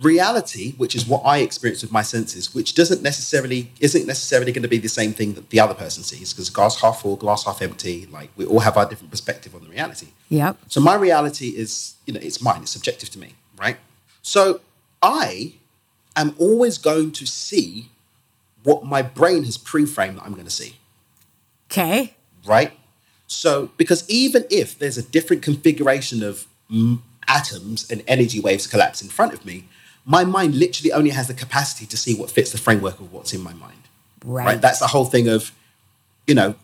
reality, which is what I experience with my senses, which doesn't necessarily isn't necessarily going to be the same thing that the other person sees, because glass half full, glass half empty, like we all have our different perspective on the reality. Yep. So my reality is, you know, it's mine, it's subjective to me, right? So I am always going to see what my brain has pre-framed that I'm going to see Okay. right? So, because even if there's a different configuration of mm, atoms and energy waves collapse in front of me, my mind literally only has the capacity to see what fits the framework of what's in my mind. Right. That's the whole thing of, you know,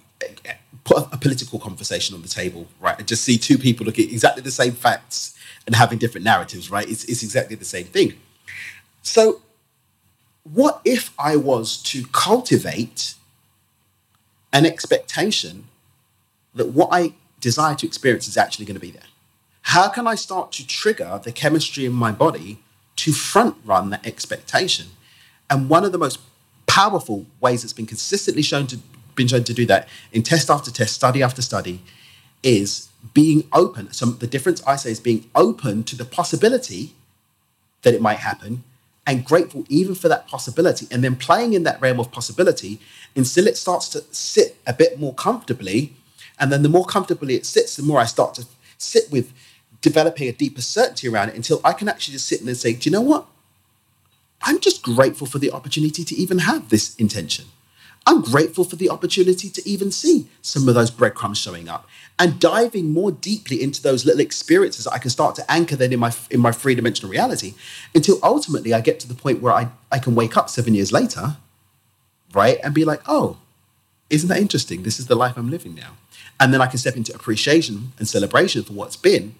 put a, a political conversation on the table, right? And just see two people looking at exactly the same facts and having different narratives, right? It's, it's exactly the same thing. So, what if I was to cultivate an expectation that what I desire to experience is actually going to be there? How can I start to trigger the chemistry in my body to front run that expectation? And one of the most powerful ways that's been consistently shown to been shown to do that in test after test, study after study, is being open. So the difference I say is being open to the possibility that it might happen and grateful even for that possibility and then playing in that realm of possibility until it starts to sit a bit more comfortably and then the more comfortably it sits the more i start to sit with developing a deeper certainty around it until i can actually just sit in and say do you know what i'm just grateful for the opportunity to even have this intention i'm grateful for the opportunity to even see some of those breadcrumbs showing up and diving more deeply into those little experiences I can start to anchor then in my in my three dimensional reality until ultimately I get to the point where I, I can wake up seven years later, right, and be like, oh, isn't that interesting? This is the life I'm living now. And then I can step into appreciation and celebration for what's been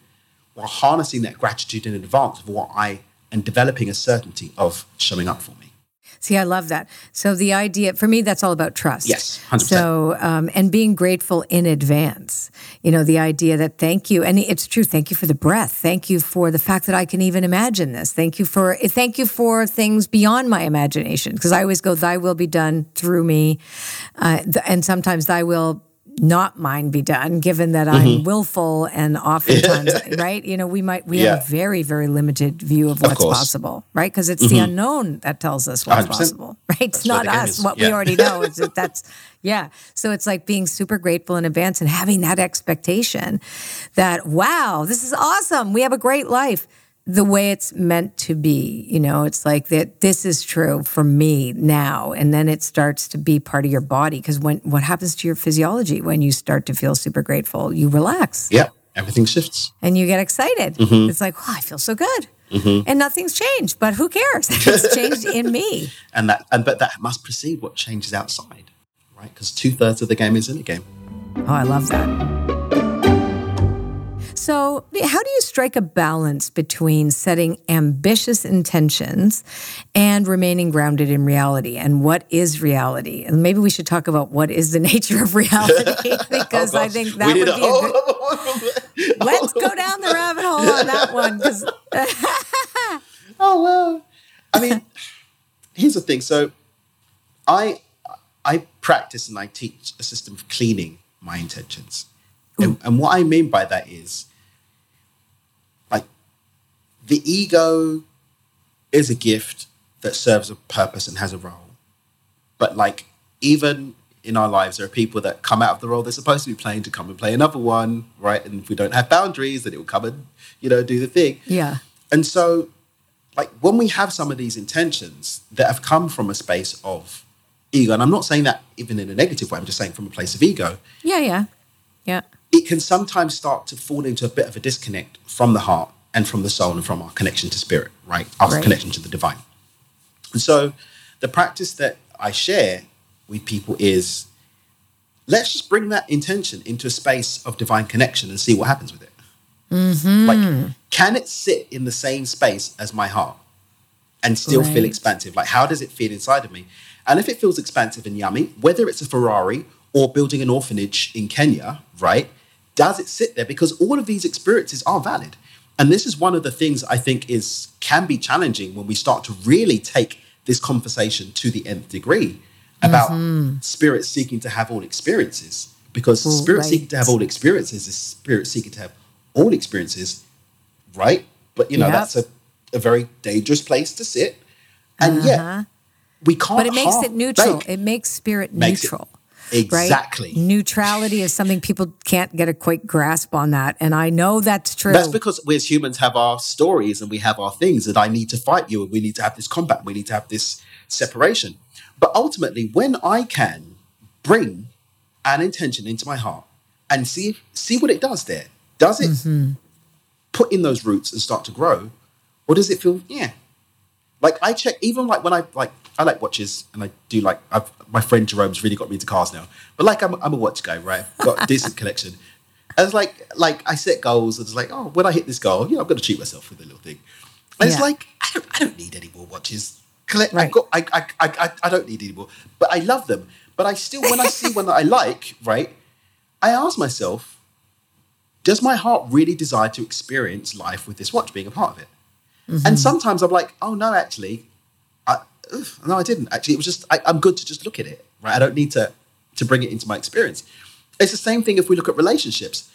while harnessing that gratitude in advance of what I and developing a certainty of showing up for me. See, I love that. So the idea for me, that's all about trust. Yes, 100%. So um, and being grateful in advance. You know, the idea that thank you, and it's true. Thank you for the breath. Thank you for the fact that I can even imagine this. Thank you for thank you for things beyond my imagination. Because I always go, "Thy will be done through me," uh, and sometimes "Thy will." Not mine be done, given that I'm Mm-hmm. willful and oftentimes, right? You know, we might we have a very very limited view of what's course. possible, right? Because it's the unknown that tells us what's 100%. possible, right? It's That's not where the game us, what we already know. It's that that's yeah. So it's like being super grateful in advance and having that expectation that wow, this is awesome. We have a great life. The way it's meant to be, you know, it's like that. This is true for me now, and then it starts to be part of your body. Because when what happens to your physiology when you start to feel super grateful, you relax Yeah, everything shifts. and you get excited. Mm-hmm. It's like, oh, I feel so good, and nothing's changed. But who cares? It's changed in me. And that and but that must precede what changes outside, right? Because two thirds of the game is in the game. Oh, I love that. So, how do you strike a balance between setting ambitious intentions and remaining grounded in reality? And what is reality? And maybe we should talk about what is the nature of reality oh, because I think that Oh, would be a a good. Let's go down the rabbit hole on that one because oh well. I mean, here's the thing. So, I I practice and I teach a system of cleaning my intentions, and, and what I mean by that is, the ego is a gift that serves a purpose and has a role, but like even in our lives, there are people that come out of the role they're supposed to be playing to come and play another one, right? And if we don't have boundaries, then it will come and you know do the thing. yeah, And so, like, when we have some of these intentions that have come from a space of ego, and I'm not saying that even in a negative way, I'm just saying from a place of ego, yeah, yeah, yeah. it can sometimes start to fall into a bit of a disconnect from the heart and from the soul and from our connection to spirit, right? Our Right. connection to the divine. And so, the practice that I share with people is let's just bring that intention into a space of divine connection and see what happens with it. Mm-hmm. Like, can it sit in the same space as my heart and still feel expansive? Like, how does it feel inside of me? And if it feels expansive and yummy, whether it's a Ferrari or building an orphanage in Kenya, right? Does it sit there? Because all of these experiences are valid. And this is one of the things I think is can be challenging when we start to really take this conversation to the nth degree about mm-hmm. spirit seeking to have all experiences. Because spirit right. seeking to have all experiences is spirit seeking to have all experiences, right? But you know, yep. that's a, a very dangerous place to sit. And uh-huh. yet we can't. But it makes it neutral. It makes spirit makes neutral. It, Exactly. Right? Neutrality is something people can't get a quick grasp on that. And I know that's true. That's because we as humans have our stories and we have our things that I need to fight you and we need to have this combat. We need to have this separation. But ultimately, when I can bring an intention into my heart and see see what it does there, does it mm-hmm. put in those roots and start to grow? Or does it feel, yeah. Like I check, even like when I like I like watches and I do like I've, my friend Jerome's really got me into cars now. But like I'm, I'm a watch guy, right? I've got a decent collection. And it's like like I set goals and it's like, oh, when I hit this goal, you know, I'm gonna treat myself with a little thing. And yeah. it's like, I don't I don't need any more watches. Collect right. I've got I, I I I don't need any more. But I love them. But I still when I see one that I like, right, I ask myself, does my heart really desire to experience life with this watch being a part of it? Mm-hmm. And sometimes I'm like, oh no, actually, no, I didn't actually. It was just I, am good to just look at it, right? I don't need to to bring it into my experience. It's the same thing if we look at relationships.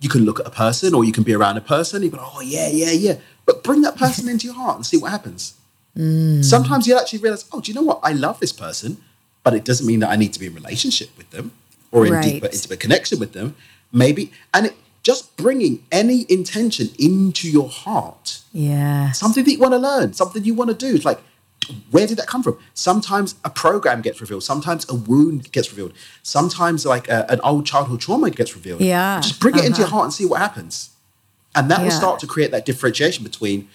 You can look at a person, or you can be around a person. You go, oh yeah, yeah, yeah. But bring that person into your heart and see what happens. Mm. Sometimes you actually realize, oh, do you know what? I love this person, but it doesn't mean that I need to be in relationship with them or in right. deeper intimate connection with them. Maybe, and it, just bringing any intention into your heart. Yeah. Something that you want to learn, something you want to do. It's like where did that come from? Sometimes a program gets revealed. Sometimes a wound gets revealed. Sometimes like a, an old childhood trauma gets revealed. Yeah. Just bring uh-huh. it into your uh-huh. heart and see what happens. And that yeah. will start to create that differentiation between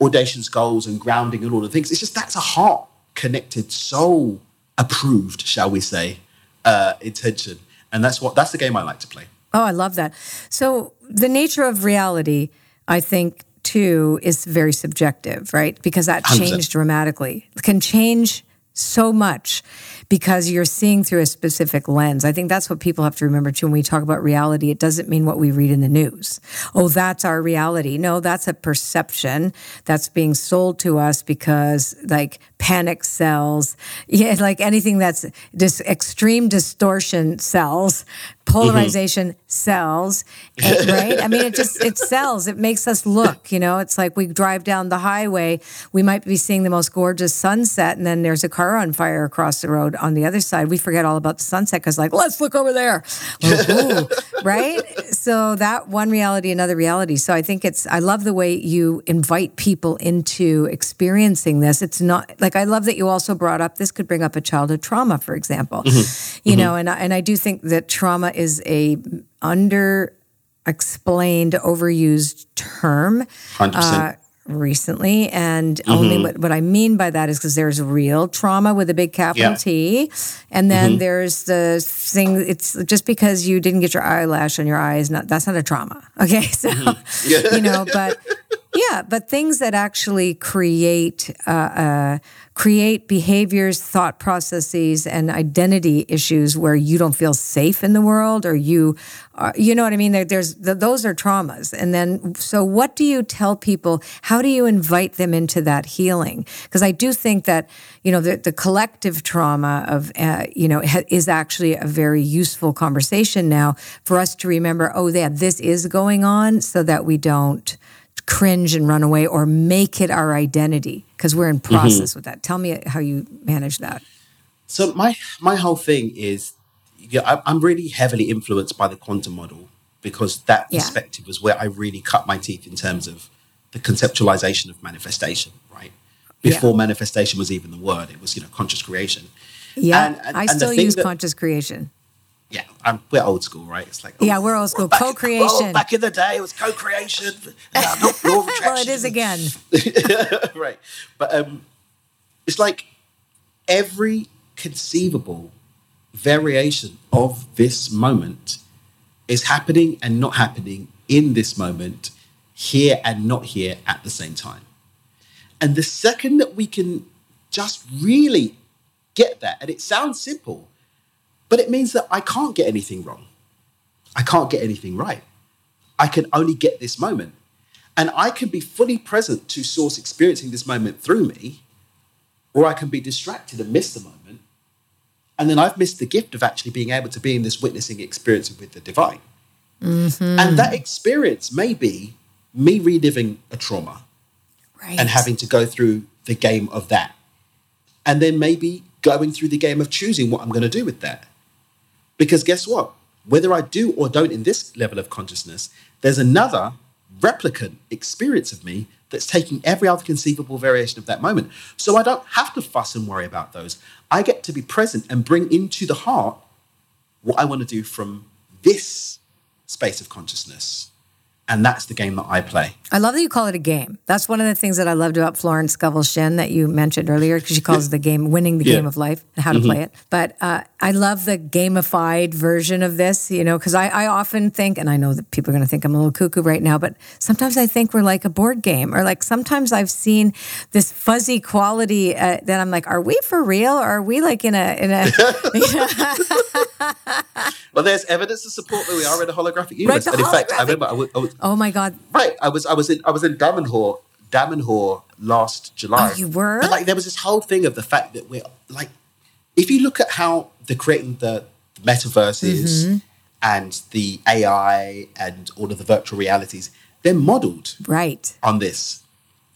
audacious goals and grounding and all the things. It's just that's a heart connected, soul approved, shall we say, uh, intention. And that's what that's the game I like to play. Oh, I love that. So the nature of reality, I think, too is very subjective, right? Because that changed 100%. dramatically. can change so much because you're seeing through a specific lens. I think that's what people have to remember too when we talk about reality. It doesn't mean what we read in the news. Oh, that's our reality. No, that's a perception that's being sold to us because like panic sells, yeah, like anything that's this extreme distortion sells polarization mm-hmm. sells and, right i mean it just it sells it makes us look you know it's like we drive down the highway we might be seeing the most gorgeous sunset and then there's a car on fire across the road on the other side we forget all about the sunset because like let's look over there ooh, right so that one reality another reality so i think it's i love the way you invite people into experiencing this it's not like i love that you also brought up this could bring up a childhood trauma for example mm-hmm. you mm-hmm. know and, and i do think that trauma is a under explained, overused term. 100%. Uh, recently and mm-hmm. only what, what i mean by that is because there's real trauma with a big capital yeah. t and then mm-hmm. there's the thing it's just because you didn't get your eyelash on your eye is not that's not a trauma okay so mm-hmm. yeah. you know but yeah but things that actually create uh, uh, create behaviors, thought processes, and identity issues where you don't feel safe in the world or you, are, you know what I mean? There, there's those are traumas. And then, so what do you tell people? How do you invite them into that healing? Because I do think that, you know, the, the collective trauma of, uh, you know, is actually a very useful conversation now for us to remember, oh, yeah, this is going on so that we don't cringe and run away or make it our identity because we're in mm-hmm. process mm-hmm. with that. Tell me how you manage that. So my my whole thing is, yeah, I'm really heavily influenced by the quantum model because that yeah. perspective was where I really cut my teeth in terms of the conceptualization of manifestation. Right before yeah. manifestation was even the word, it was you know conscious creation. Yeah, and, and, I still use that, conscious creation yeah, I'm, we're old school, right? It's like oh, yeah, we're old school. Back, co-creation. Oh, back in the day, it was co-creation. Uh, well, it is again. right, but um, it's like every conceivable variation of this moment is happening and not happening in this moment, here and not here at the same time. And the second that we can just really get that. And it sounds simple, but it means that I can't get anything wrong. I can't get anything right. I can only get this moment. And I can be fully present to source experiencing this moment through me, or I can be distracted and miss the moment. And then I've missed the gift of actually being able to be in this witnessing experience with the divine. Mm-hmm. And that experience may be me reliving a trauma right. and having to go through the game of that. And then maybe going through the game of choosing what I'm going to do with that. Because guess what? Whether I do or don't in this level of consciousness, there's another replicant experience of me that's taking every other conceivable variation of that moment. So I don't have to fuss and worry about those. I get to be present and bring into the heart what I want to do from this space of consciousness. And that's the game that I play. I love that you call it a game. That's one of the things that I loved about Florence Scovel Shinn that you mentioned earlier, because she calls the game, winning the yeah. game of life and how to mm-hmm. play it. But uh, I love the gamified version of this, you know, because I, I often think, and I know that people are going to think I'm a little cuckoo right now, but sometimes I think we're like a board game, or like sometimes I've seen this fuzzy quality uh, that I'm like, are we for real? Or are we like in a, in a, well, there's evidence to support that we are in a holographic universe. Right, and in fact, I remember I I was Oh my God! Right, I was I was in I was in Davenport Davenport last July. Oh, you were and, like there was this whole thing of the fact that we're like, if you look at how the creating the metaverse is mm-hmm. and the AI and all of the virtual realities, they're modeled right on this,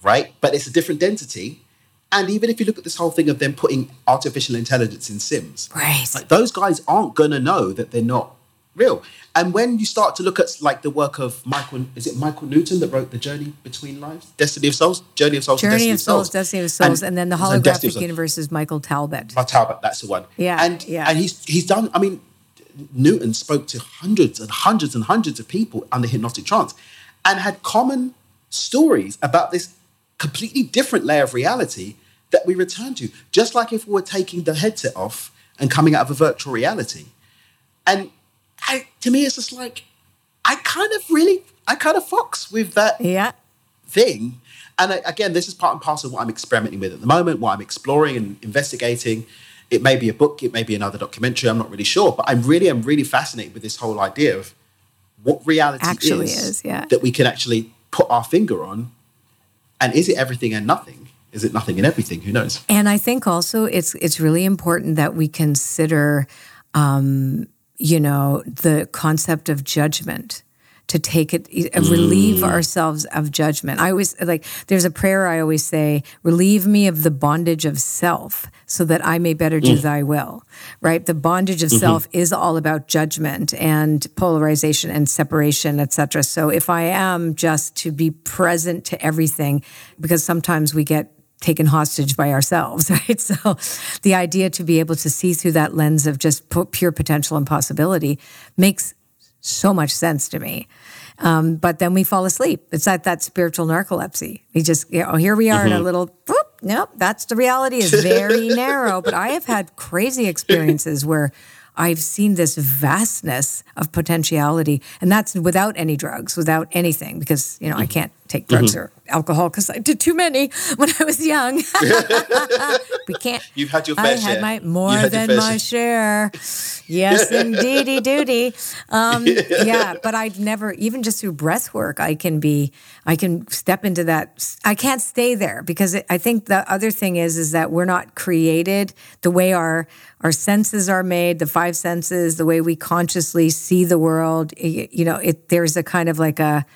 right? But it's a different density. And even if you look at this whole thing of them putting artificial intelligence in Sims, right? Like those guys aren't gonna know that they're not real. And when you start to look at like the work of Michael, is it Michael Newton that wrote the Journey Between Lives, Destiny of Souls, Journey of Souls, Journey Destiny of Souls, Destiny of Souls, and, and then the holographic universe is Michael Talbot. My Talbot, that's the one. Yeah, and yeah. and he's he's done. I mean, Newton spoke to hundreds and hundreds and hundreds of people under hypnotic trance, and had common stories about this completely different layer of reality that we return to. Just like if we were taking the headset off and coming out of a virtual reality, and I, to me, it's just like I kind of really, I kind of fox with that yeah. thing. And I, again, this is part and parcel of what I'm experimenting with at the moment, what I'm exploring and investigating. It may be a book, it may be another documentary. I'm not really sure, but I'm really, I'm really fascinated with this whole idea of what reality actually is, is yeah. that we can actually put our finger on, and is it everything and nothing? Is it nothing and everything? Who knows? And I think also it's it's really important that we consider um, you know, the concept of judgment to take it relieve mm. ourselves of judgment i always like there's a prayer i always say relieve me of the bondage of self so that i may better do mm. thy will right the bondage of mm-hmm. self is all about judgment and polarization and separation etc so if i am just to be present to everything because sometimes we get taken hostage by ourselves, right? So the idea to be able to see through that lens of just pure potential and possibility makes so much sense to me. Um, but then we fall asleep. It's like that spiritual narcolepsy. We just, you know, here we are mm-hmm. in a mm-hmm. little, whoop, nope, that's the reality is very narrow. But I have had crazy experiences where I've seen this vastness of potentiality, and that's without any drugs, without anything, because you know I mm-hmm. can't take drugs mm-hmm. or alcohol because I did too many when I was young. we can't. You've had your fair I share. had my more than my share. Yes, indeedy, duty. Um, yeah, but I've never, even just through breath work, I can be, I can step into that. I can't stay there because it, I think the other thing is, is that we're not created the way our our senses are made, the five senses, the way we consciously see the world. You know, it there's a kind of like a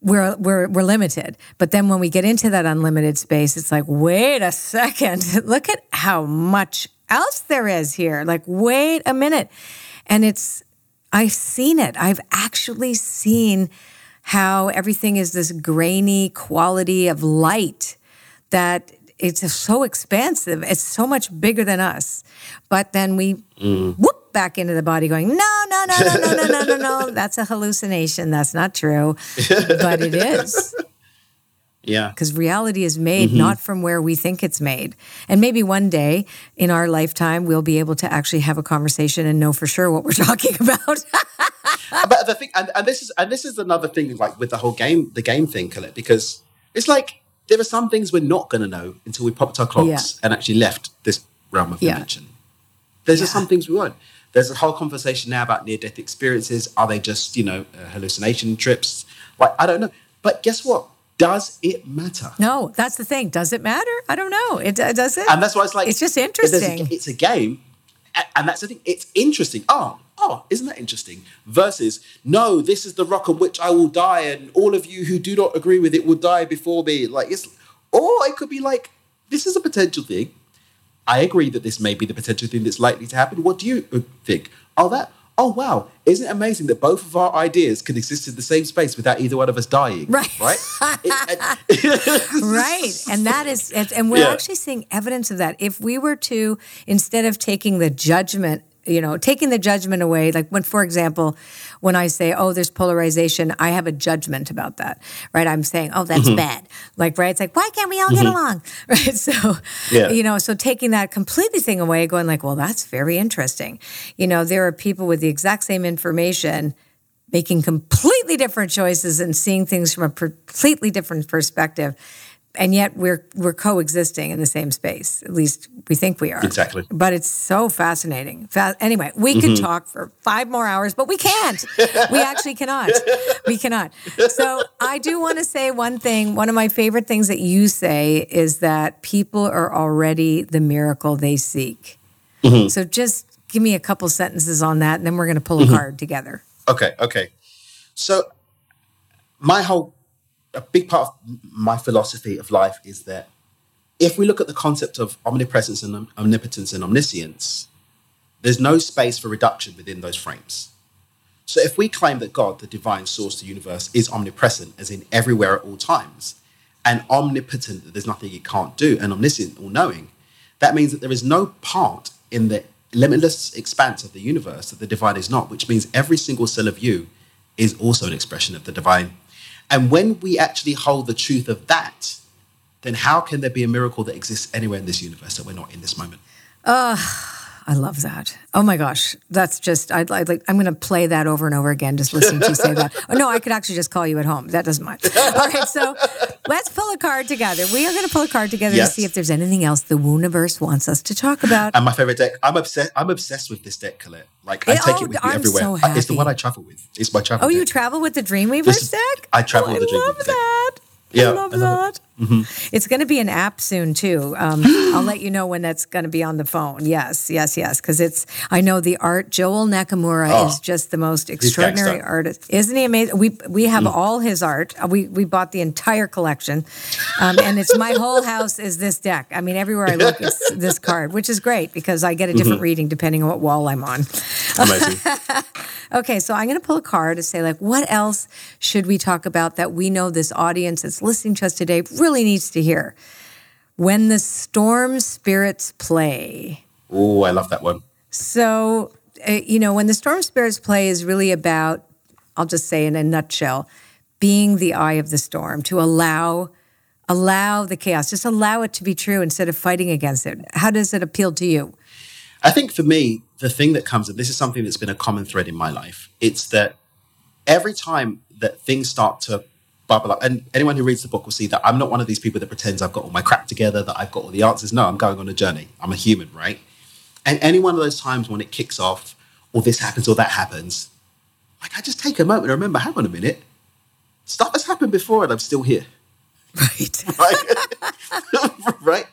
we're we're we're limited. But then when we get into that unlimited space, it's like, wait a second, look at how much else there is here. Like, wait a minute. And it's I've seen it. I've actually seen how everything is this grainy quality of light that it's so expansive. It's so much bigger than us. But then we mm. whoop back into the body going, no, no, no, no, no, no, no, no, no. That's a hallucination. That's not true. But it is. Yeah. Because reality is made mm-hmm. not from where we think it's made. And maybe one day in our lifetime, we'll be able to actually have a conversation and know for sure what we're talking about. but the thing, and, and this is and this is another thing, like with the whole game, the game thing, Colette, because it's like there are some things we're not going to know until we popped our clocks yeah. and actually left this realm of Yeah. dimension. There's just some things we won't. There's a whole conversation now about near death experiences. Are they just, you know, uh, hallucination trips? Like, I don't know. But guess what? Does it matter? No, that's the thing. Does it matter? I don't know. It uh, does it. And that's why it's like It's just there's a- interesting. it's a game, and that's the thing. It's interesting. Oh, oh, isn't that interesting? Versus, no, this is the rock on which I will die, and all of you who do not agree with it will die before me. Like it's, or it could be like, this is a potential thing. I agree that this may be the potential thing that's likely to happen. What do you think? Oh, that. Oh, wow. Isn't it amazing that both of our ideas can exist in the same space without either one of us dying? Right. Right? Right and that is and and we're Yeah. actually seeing evidence of that if we were to instead of taking the judgment you know taking the judgment away. Like when for example when i say oh there's polarization i have a judgment about that right? I'm saying oh that's Mm-hmm. bad like right? It's like why can't we all get along? Right? So Yeah. you know so taking that completely thing away going like well that's very interesting. You know there are people with the exact same information making completely different choices and seeing things from a completely different perspective and yet we're we're coexisting in the same space. At least we think we are. Exactly. but it's so fascinating. Fa- anyway we could mm-hmm. talk for five more hours but we can't. We actually cannot. We cannot. So i do want to say one thing. One of my favorite things that you say is that people are already the miracle they seek. Mm-hmm. So just give me a couple sentences on that and then we're going to pull a mm-hmm. card together. Okay, okay. So my whole a big part of my philosophy of life is that if we look at the concept of omnipresence and omnipotence and omniscience, there's no space for reduction within those frames. So if we claim that God, the divine source the universe, is omnipresent, as in everywhere at all times, and omnipotent, that there's nothing it can't do, and omniscient, all knowing, that means that there is no part in the limitless expanse of the universe that the divine is not, which means every single cell of you is also an expression of the divine. And when we actually hold the truth of that, then how can there be a miracle that exists anywhere in this universe that we're not in this moment? I love that. Oh my gosh, that's just I'd, I'd like I'm going to play that over and over again, just listening to you say that. Oh, no, I could actually just call you at home. That doesn't matter. All right, so let's pull a card together. We are going to pull a card together Yes. to see if there's anything else the Wooniverse wants us to talk about. And my favorite deck, I'm obsessed. I'm obsessed with this deck, Colette. Like I take oh, it with me I'm everywhere. so It's the one I travel with. It's my travel. oh, you travel with the Dreamweavers This deck? I travel oh, with the Dreamweaver. I love deck. that. Yeah, I love I love that. It's going to be an app soon too. Um, I'll let you know when that's going to be on the phone. Yes, yes, yes. Because it's, I know the art. Joel Nakamura Oh, is just the most extraordinary artist, isn't he? Amazing. We we have Mm. all his art. Uh, We we bought the entire collection, um, and it's my whole house is this deck. I mean, everywhere I look, it's this card, which is great because I get a different Mm-hmm. reading depending on what wall I'm on. Amazing. Okay, so I'm going to pull a card to say, like, what else should we talk about that we know this audience that's listening to us today really needs to hear? When the storm spirits play. oh, I love that one. So, uh, you know, when the storm spirits play is really about, I'll just say in a nutshell, being the eye of the storm to allow allow the chaos just allow it to be true instead of fighting against it how does it appeal to you I think for me, the thing that comes, and this is something that's been a common thread in my life, it's that every time that things start to bubble up, and anyone who reads the book will see that I'm not one of these people that pretends I've got all my crap together, that I've got all the answers. No, I'm going on a journey. I'm a human, right? And any one of those times when it kicks off, or this happens, or that happens, like I just take a moment and remember, hang on a minute, stuff has happened before, and I'm still here. right right? right?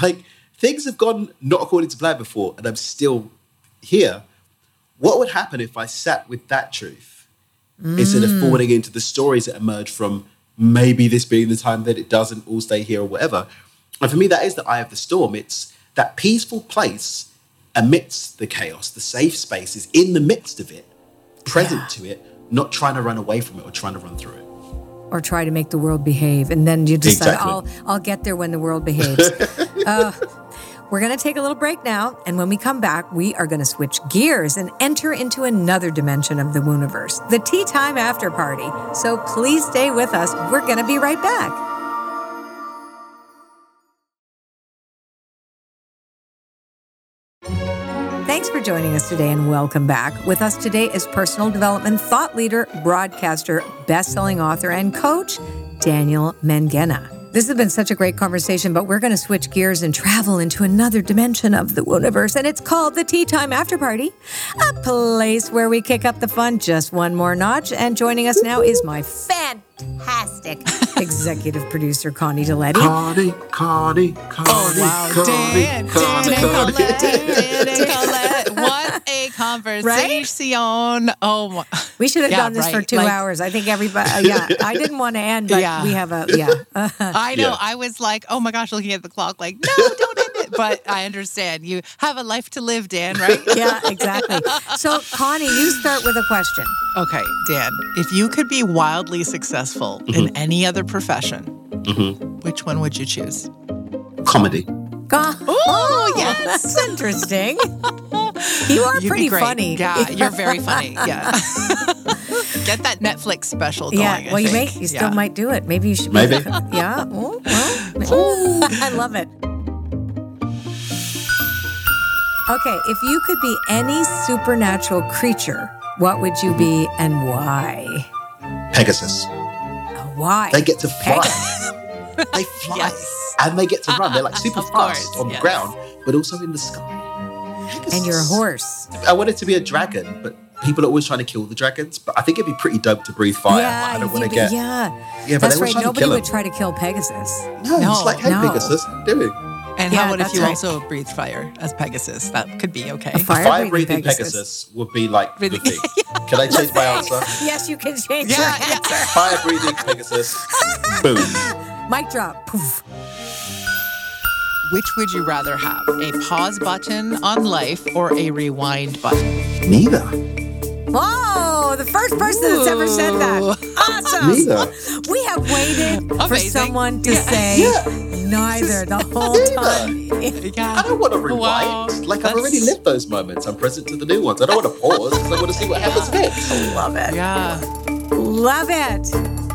Like things have gone not according to plan before, and I'm still here. What would happen if I sat with that truth instead of falling into the stories that emerge from maybe this being the time that it doesn't all stay here or whatever? And for me, that is the eye of the storm. It's that peaceful place amidst the chaos, the safe space is in the midst of it, present to it, not trying to run away from it or trying to run through it. or try to make the world behave and then you decide Exactly. I'll I'll get there when the world behaves. uh, we're going to take a little break now and when we come back we are going to switch gears and enter into another dimension of the Wooniverse, the tea time after party. So please stay with us. We're going to be right back. Thanks for joining us today and welcome back. With us today is personal development thought leader, broadcaster, best-selling author, and coach Daniel Mangena. This has been such a great conversation, but we're going to switch gears and travel into another dimension of the universe, and it's called the Tea Time After Party, a place where we kick up the fun just one more notch. And joining us now is my fantastic executive producer, Connie Deletti. Connie, Connie, Connie, Oh, wow. Connie, Dan, Connie, Dan, and Connie. Colette, Dan and Colette. What a conversation. Oh, my. We should have Yeah, done this for two Like- hours. I think everybody, uh, yeah, I didn't want to end, but Yeah. we have a, yeah. I know. Yeah. I was like, oh my gosh, looking at the clock, like, no, don't end it. But I understand. You have a life to live, Dan, right? yeah, exactly. So, Connie, you start with a question. Okay, Dan, if you could be wildly successful in any other profession, which one would you choose? Comedy. Go- Oh, yes. That's interesting. You are You'd pretty great. funny. Yeah, you're very funny. Yeah. Get that Netflix special going. Yeah, I well, you think. may, you still Yeah. might do it. Maybe you should. Maybe. yeah. Oh, well, I love it. Okay, if you could be any supernatural creature, what would you be and why? Pegasus. Why? They get to fly. they fly. Yes. And they get to run. They're like super Of fast course, on the ground, but also in the sky. and you're a horse. I wanted to be a dragon, but people are always trying to kill the dragons. But I think it'd be pretty dope to breathe fire. but I don't want to get. yeah. Yeah, but That's right. Nobody would try to kill Pegasus. No, No, it's like, hey, no. Pegasus, what are you doing? And Yeah, how would if you right. also breathe fire as Pegasus? That could be okay. A fire, Fire breathing breathing Pegasus. would be like the Breathing- thing. Can I change my answer? Yes, you can change Yeah, your yeah. answer. Fire breathing Pegasus. Boom. Mic drop. Poof. Which would you rather have? A pause button on life or a rewind button? Neither. Whoa, the first person that's ever said that. Awesome. Neither. We have waited for someone to Yeah. say Yeah. neither the whole Neither. time. Yeah. I don't want to rewind. Wow, like I've already lived those moments. I'm present to the new ones. I don't want to pause because I want to see what happens next. I love it. Yeah. Love it.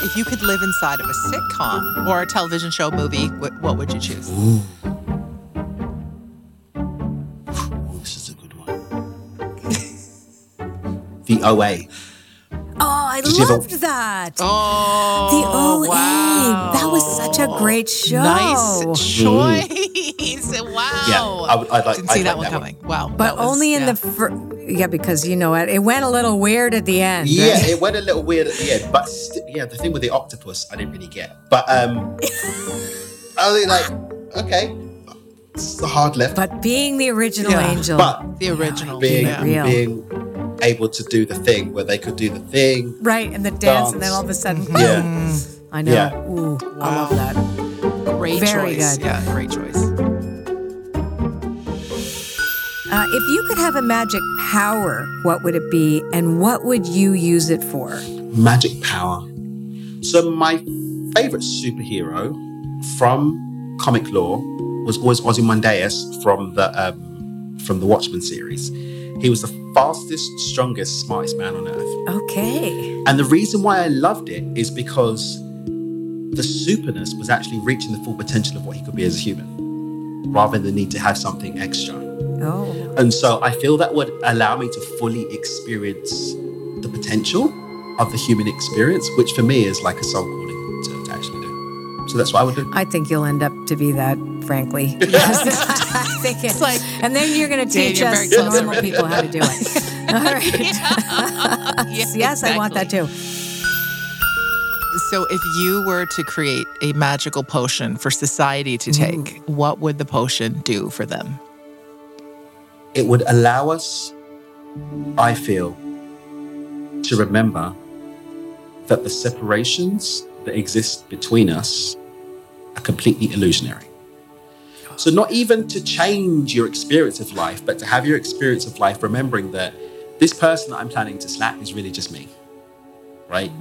If you could live inside of a sitcom or a television show movie, wh- what would you choose? Ooh, this is a good one. the OA. Oh, I Did you ever- loved that. Oh, the OA. wow. That was such a great show. Nice choice. wow. Yeah, I would- I'd like- Didn't see I'd that like one that one. coming. Wow. But was- only in yeah. the fir- yeah, because you know what, it went a little weird at the end. Yeah, right? it went a little weird at the end, but st- yeah, the thing with the octopus, I didn't really get. But um, I was like, okay, it's a hard left, But being the original Yeah. angel, but the original. being yeah. Real. being able to do the thing where they could do the thing. right, and the dance, and then all of a sudden, Yeah. I know. Yeah. Ooh, I love that. Great Very choice. good. Yeah, great choice. Uh, if you could have a magic power, what would it be, and what would you use it for? magic power. So my favorite superhero from comic lore was always Ozymandias from the um, from the Watchmen series. He was the fastest, strongest, smartest man on earth. Okay. And the reason why I loved it is because the superness was actually reaching the full potential of what he could be as a human, rather than the need to have something extra. Oh, And so I feel that would allow me to fully experience the potential of the human experience, which for me is like a soul calling to, to actually do. So that's what I would do. I think you'll end up to be that, frankly. I think it's like- and then you're going to teach you're us normal already. people how to do it. All right. Yeah, yes, I want that too. So, if you were to create a magical potion for society to mm. take, what would the potion do for them? It would allow us, I feel, to remember that the separations that exist between us are completely illusionary. So, not even to change your experience of life, but to have your experience of life remembering that this person that I'm planning to slap is really just me, right?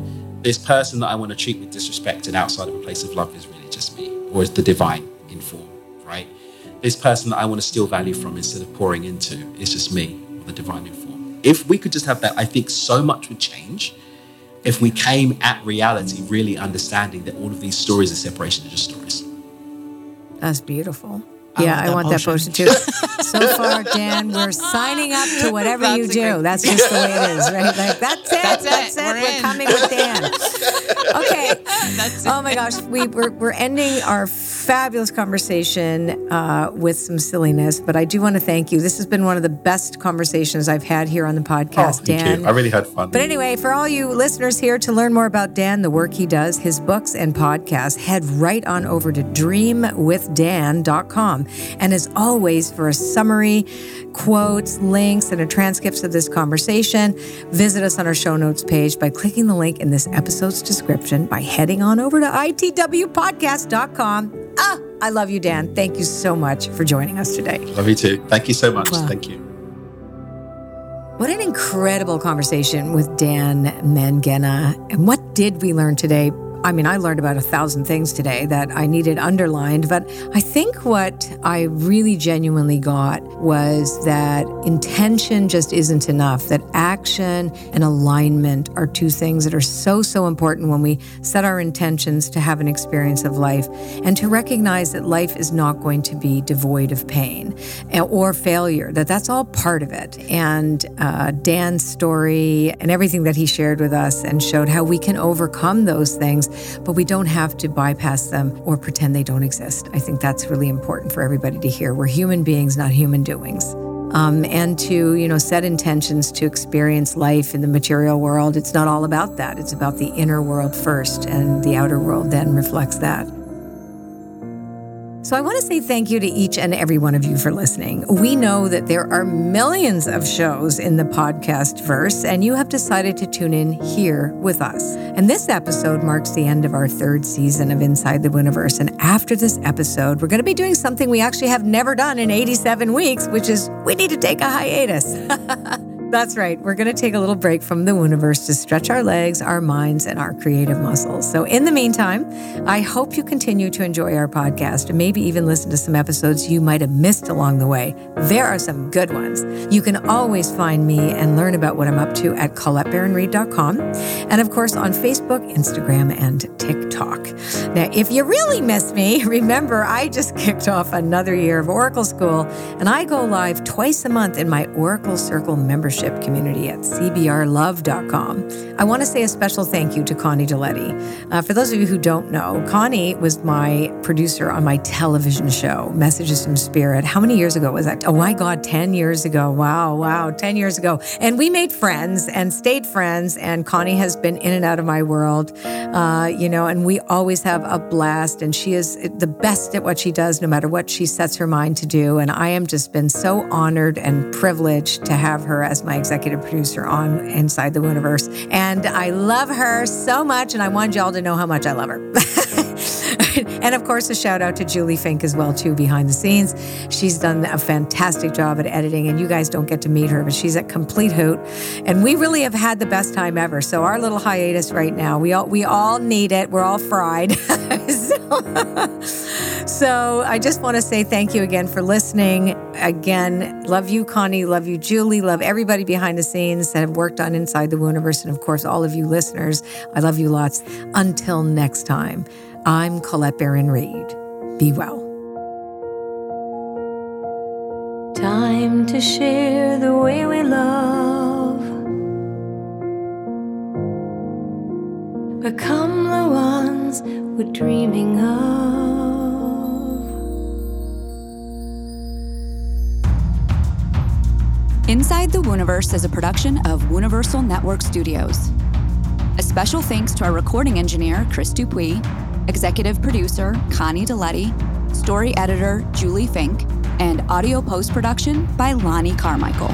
This person that I want to treat with disrespect and outside of a place of love is really just me, or is the divine in form, right? This person that I want to steal value from instead of pouring into is just me, or the divine in form. If we could just have that, I think so much would change if we came at reality really understanding that all of these stories of separation are just stories. That's beautiful. Yeah, I want that potion, too. so far, Dan, we're signing up to whatever that's you do. Great. That's just the way it is, right? Like that's it. That's, that's it. it. We're, we're coming with Dan. Okay. That's it. Oh my gosh, we we're, we're ending our fabulous conversation uh, with some silliness, but I do want to thank you. This has been one of the best conversations I've had here on the podcast, oh, Dan. I really had fun. But anyway, for all you listeners here to learn more about Dan, the work he does, his books and podcasts, head right on over to dreamwithdan.com. And as always, for a summary, quotes, links, and a transcript of this conversation, visit us on our show notes page by clicking the link in this episode's description by heading on over to itwpodcast.com Ah, I love you, Dan. Thank you so much for joining us today. Love you too. Thank you so much. Wow. Thank you. What an incredible conversation with Dan Mangena. And what did we learn today? I mean, I learned about a thousand things today that I needed underlined, but I think what I really genuinely got was that intention just isn't enough, that action and alignment are two things that are so, so important when we set our intentions to have an experience of life and to recognize that life is not going to be devoid of pain or failure, that that's all part of it. And uh, Dan's story and everything that he shared with us and showed how we can overcome those things but we don't have to bypass them or pretend they don't exist. I think that's really important for everybody to hear. We're human beings, not human doings. Um, and to you know set intentions to experience life in the material world it's not all about that it's about the inner world first and the outer world then reflects that so I want to say thank you to each and every one of you for listening. We know that there are millions of shows in the podcast verse, and you have decided to tune in here with us. And this episode marks the end of our third season of Inside the Wooniverse. And after this episode, we're going to be doing something we actually have never done in 87 weeks, which is we need to take a hiatus. That's right. We're going to take a little break from the Wooniverse to stretch our legs, our minds, and our creative muscles. So, in the meantime, I hope you continue to enjoy our podcast and maybe even listen to some episodes you might have missed along the way. There are some good ones. You can always find me and learn about what I'm up to at ColetteBaronReid.com and, of course, on Facebook, Instagram, and TikTok. Now, if you really miss me, remember I just kicked off another year of Oracle School, and I go live twice a month in my Oracle Circle membership membership community at cbrlove.com. I want to say a special thank you to Connie Deletti. Uh, for those of you who don't know, Connie was my producer on my television show, Messages from Spirit. How many years ago was that? Oh my God, 10 years ago. Wow, wow, 10 years ago. And we made friends and stayed friends. And Connie has been in and out of my world, uh, you know, and we always have a blast. And she is the best at what she does, no matter what she sets her mind to do. And I am just been so honored and privileged to have her as my executive producer on Inside the Wooniverse. And I love her so much, and I want y'all to know how much I love her. and of course, a shout out to Julie Fink as well, too, behind the scenes. She's done a fantastic job at editing, and you guys don't get to meet her, but she's a complete hoot. And we really have had the best time ever. So our little hiatus right now, we all we all need it. We're all fried. so, so I just want to say thank you again for listening. Again, love you, Connie. Love you, Julie. Love everybody behind the scenes that have worked on Inside the Wooniverse. And of course, all of you listeners. I love you lots. Until next time, I'm Colette Baron Reid. Be well. Time to share the way we love. Become the ones we're dreaming of. Inside the Wooniverse is a production of Wooniversal Network Studios. A special thanks to our recording engineer, Chris Dupuis, executive producer, Connie Deletti, story editor, Julie Fink, and audio post production by Lonnie Carmichael.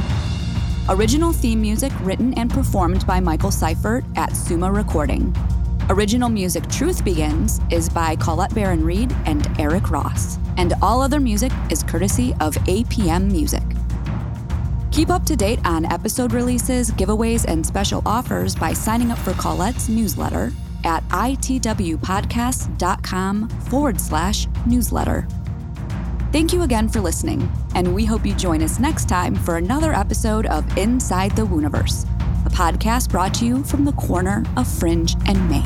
Original theme music written and performed by Michael Seifert at Suma Recording. Original music Truth Begins is by Colette Baron Reid and Eric Ross. And all other music is courtesy of APM Music. Keep up to date on episode releases, giveaways, and special offers by signing up for Colette's newsletter at itwpodcast.com forward slash newsletter. Thank you again for listening, and we hope you join us next time for another episode of Inside the Wooniverse, a podcast brought to you from the corner of Fringe and Main.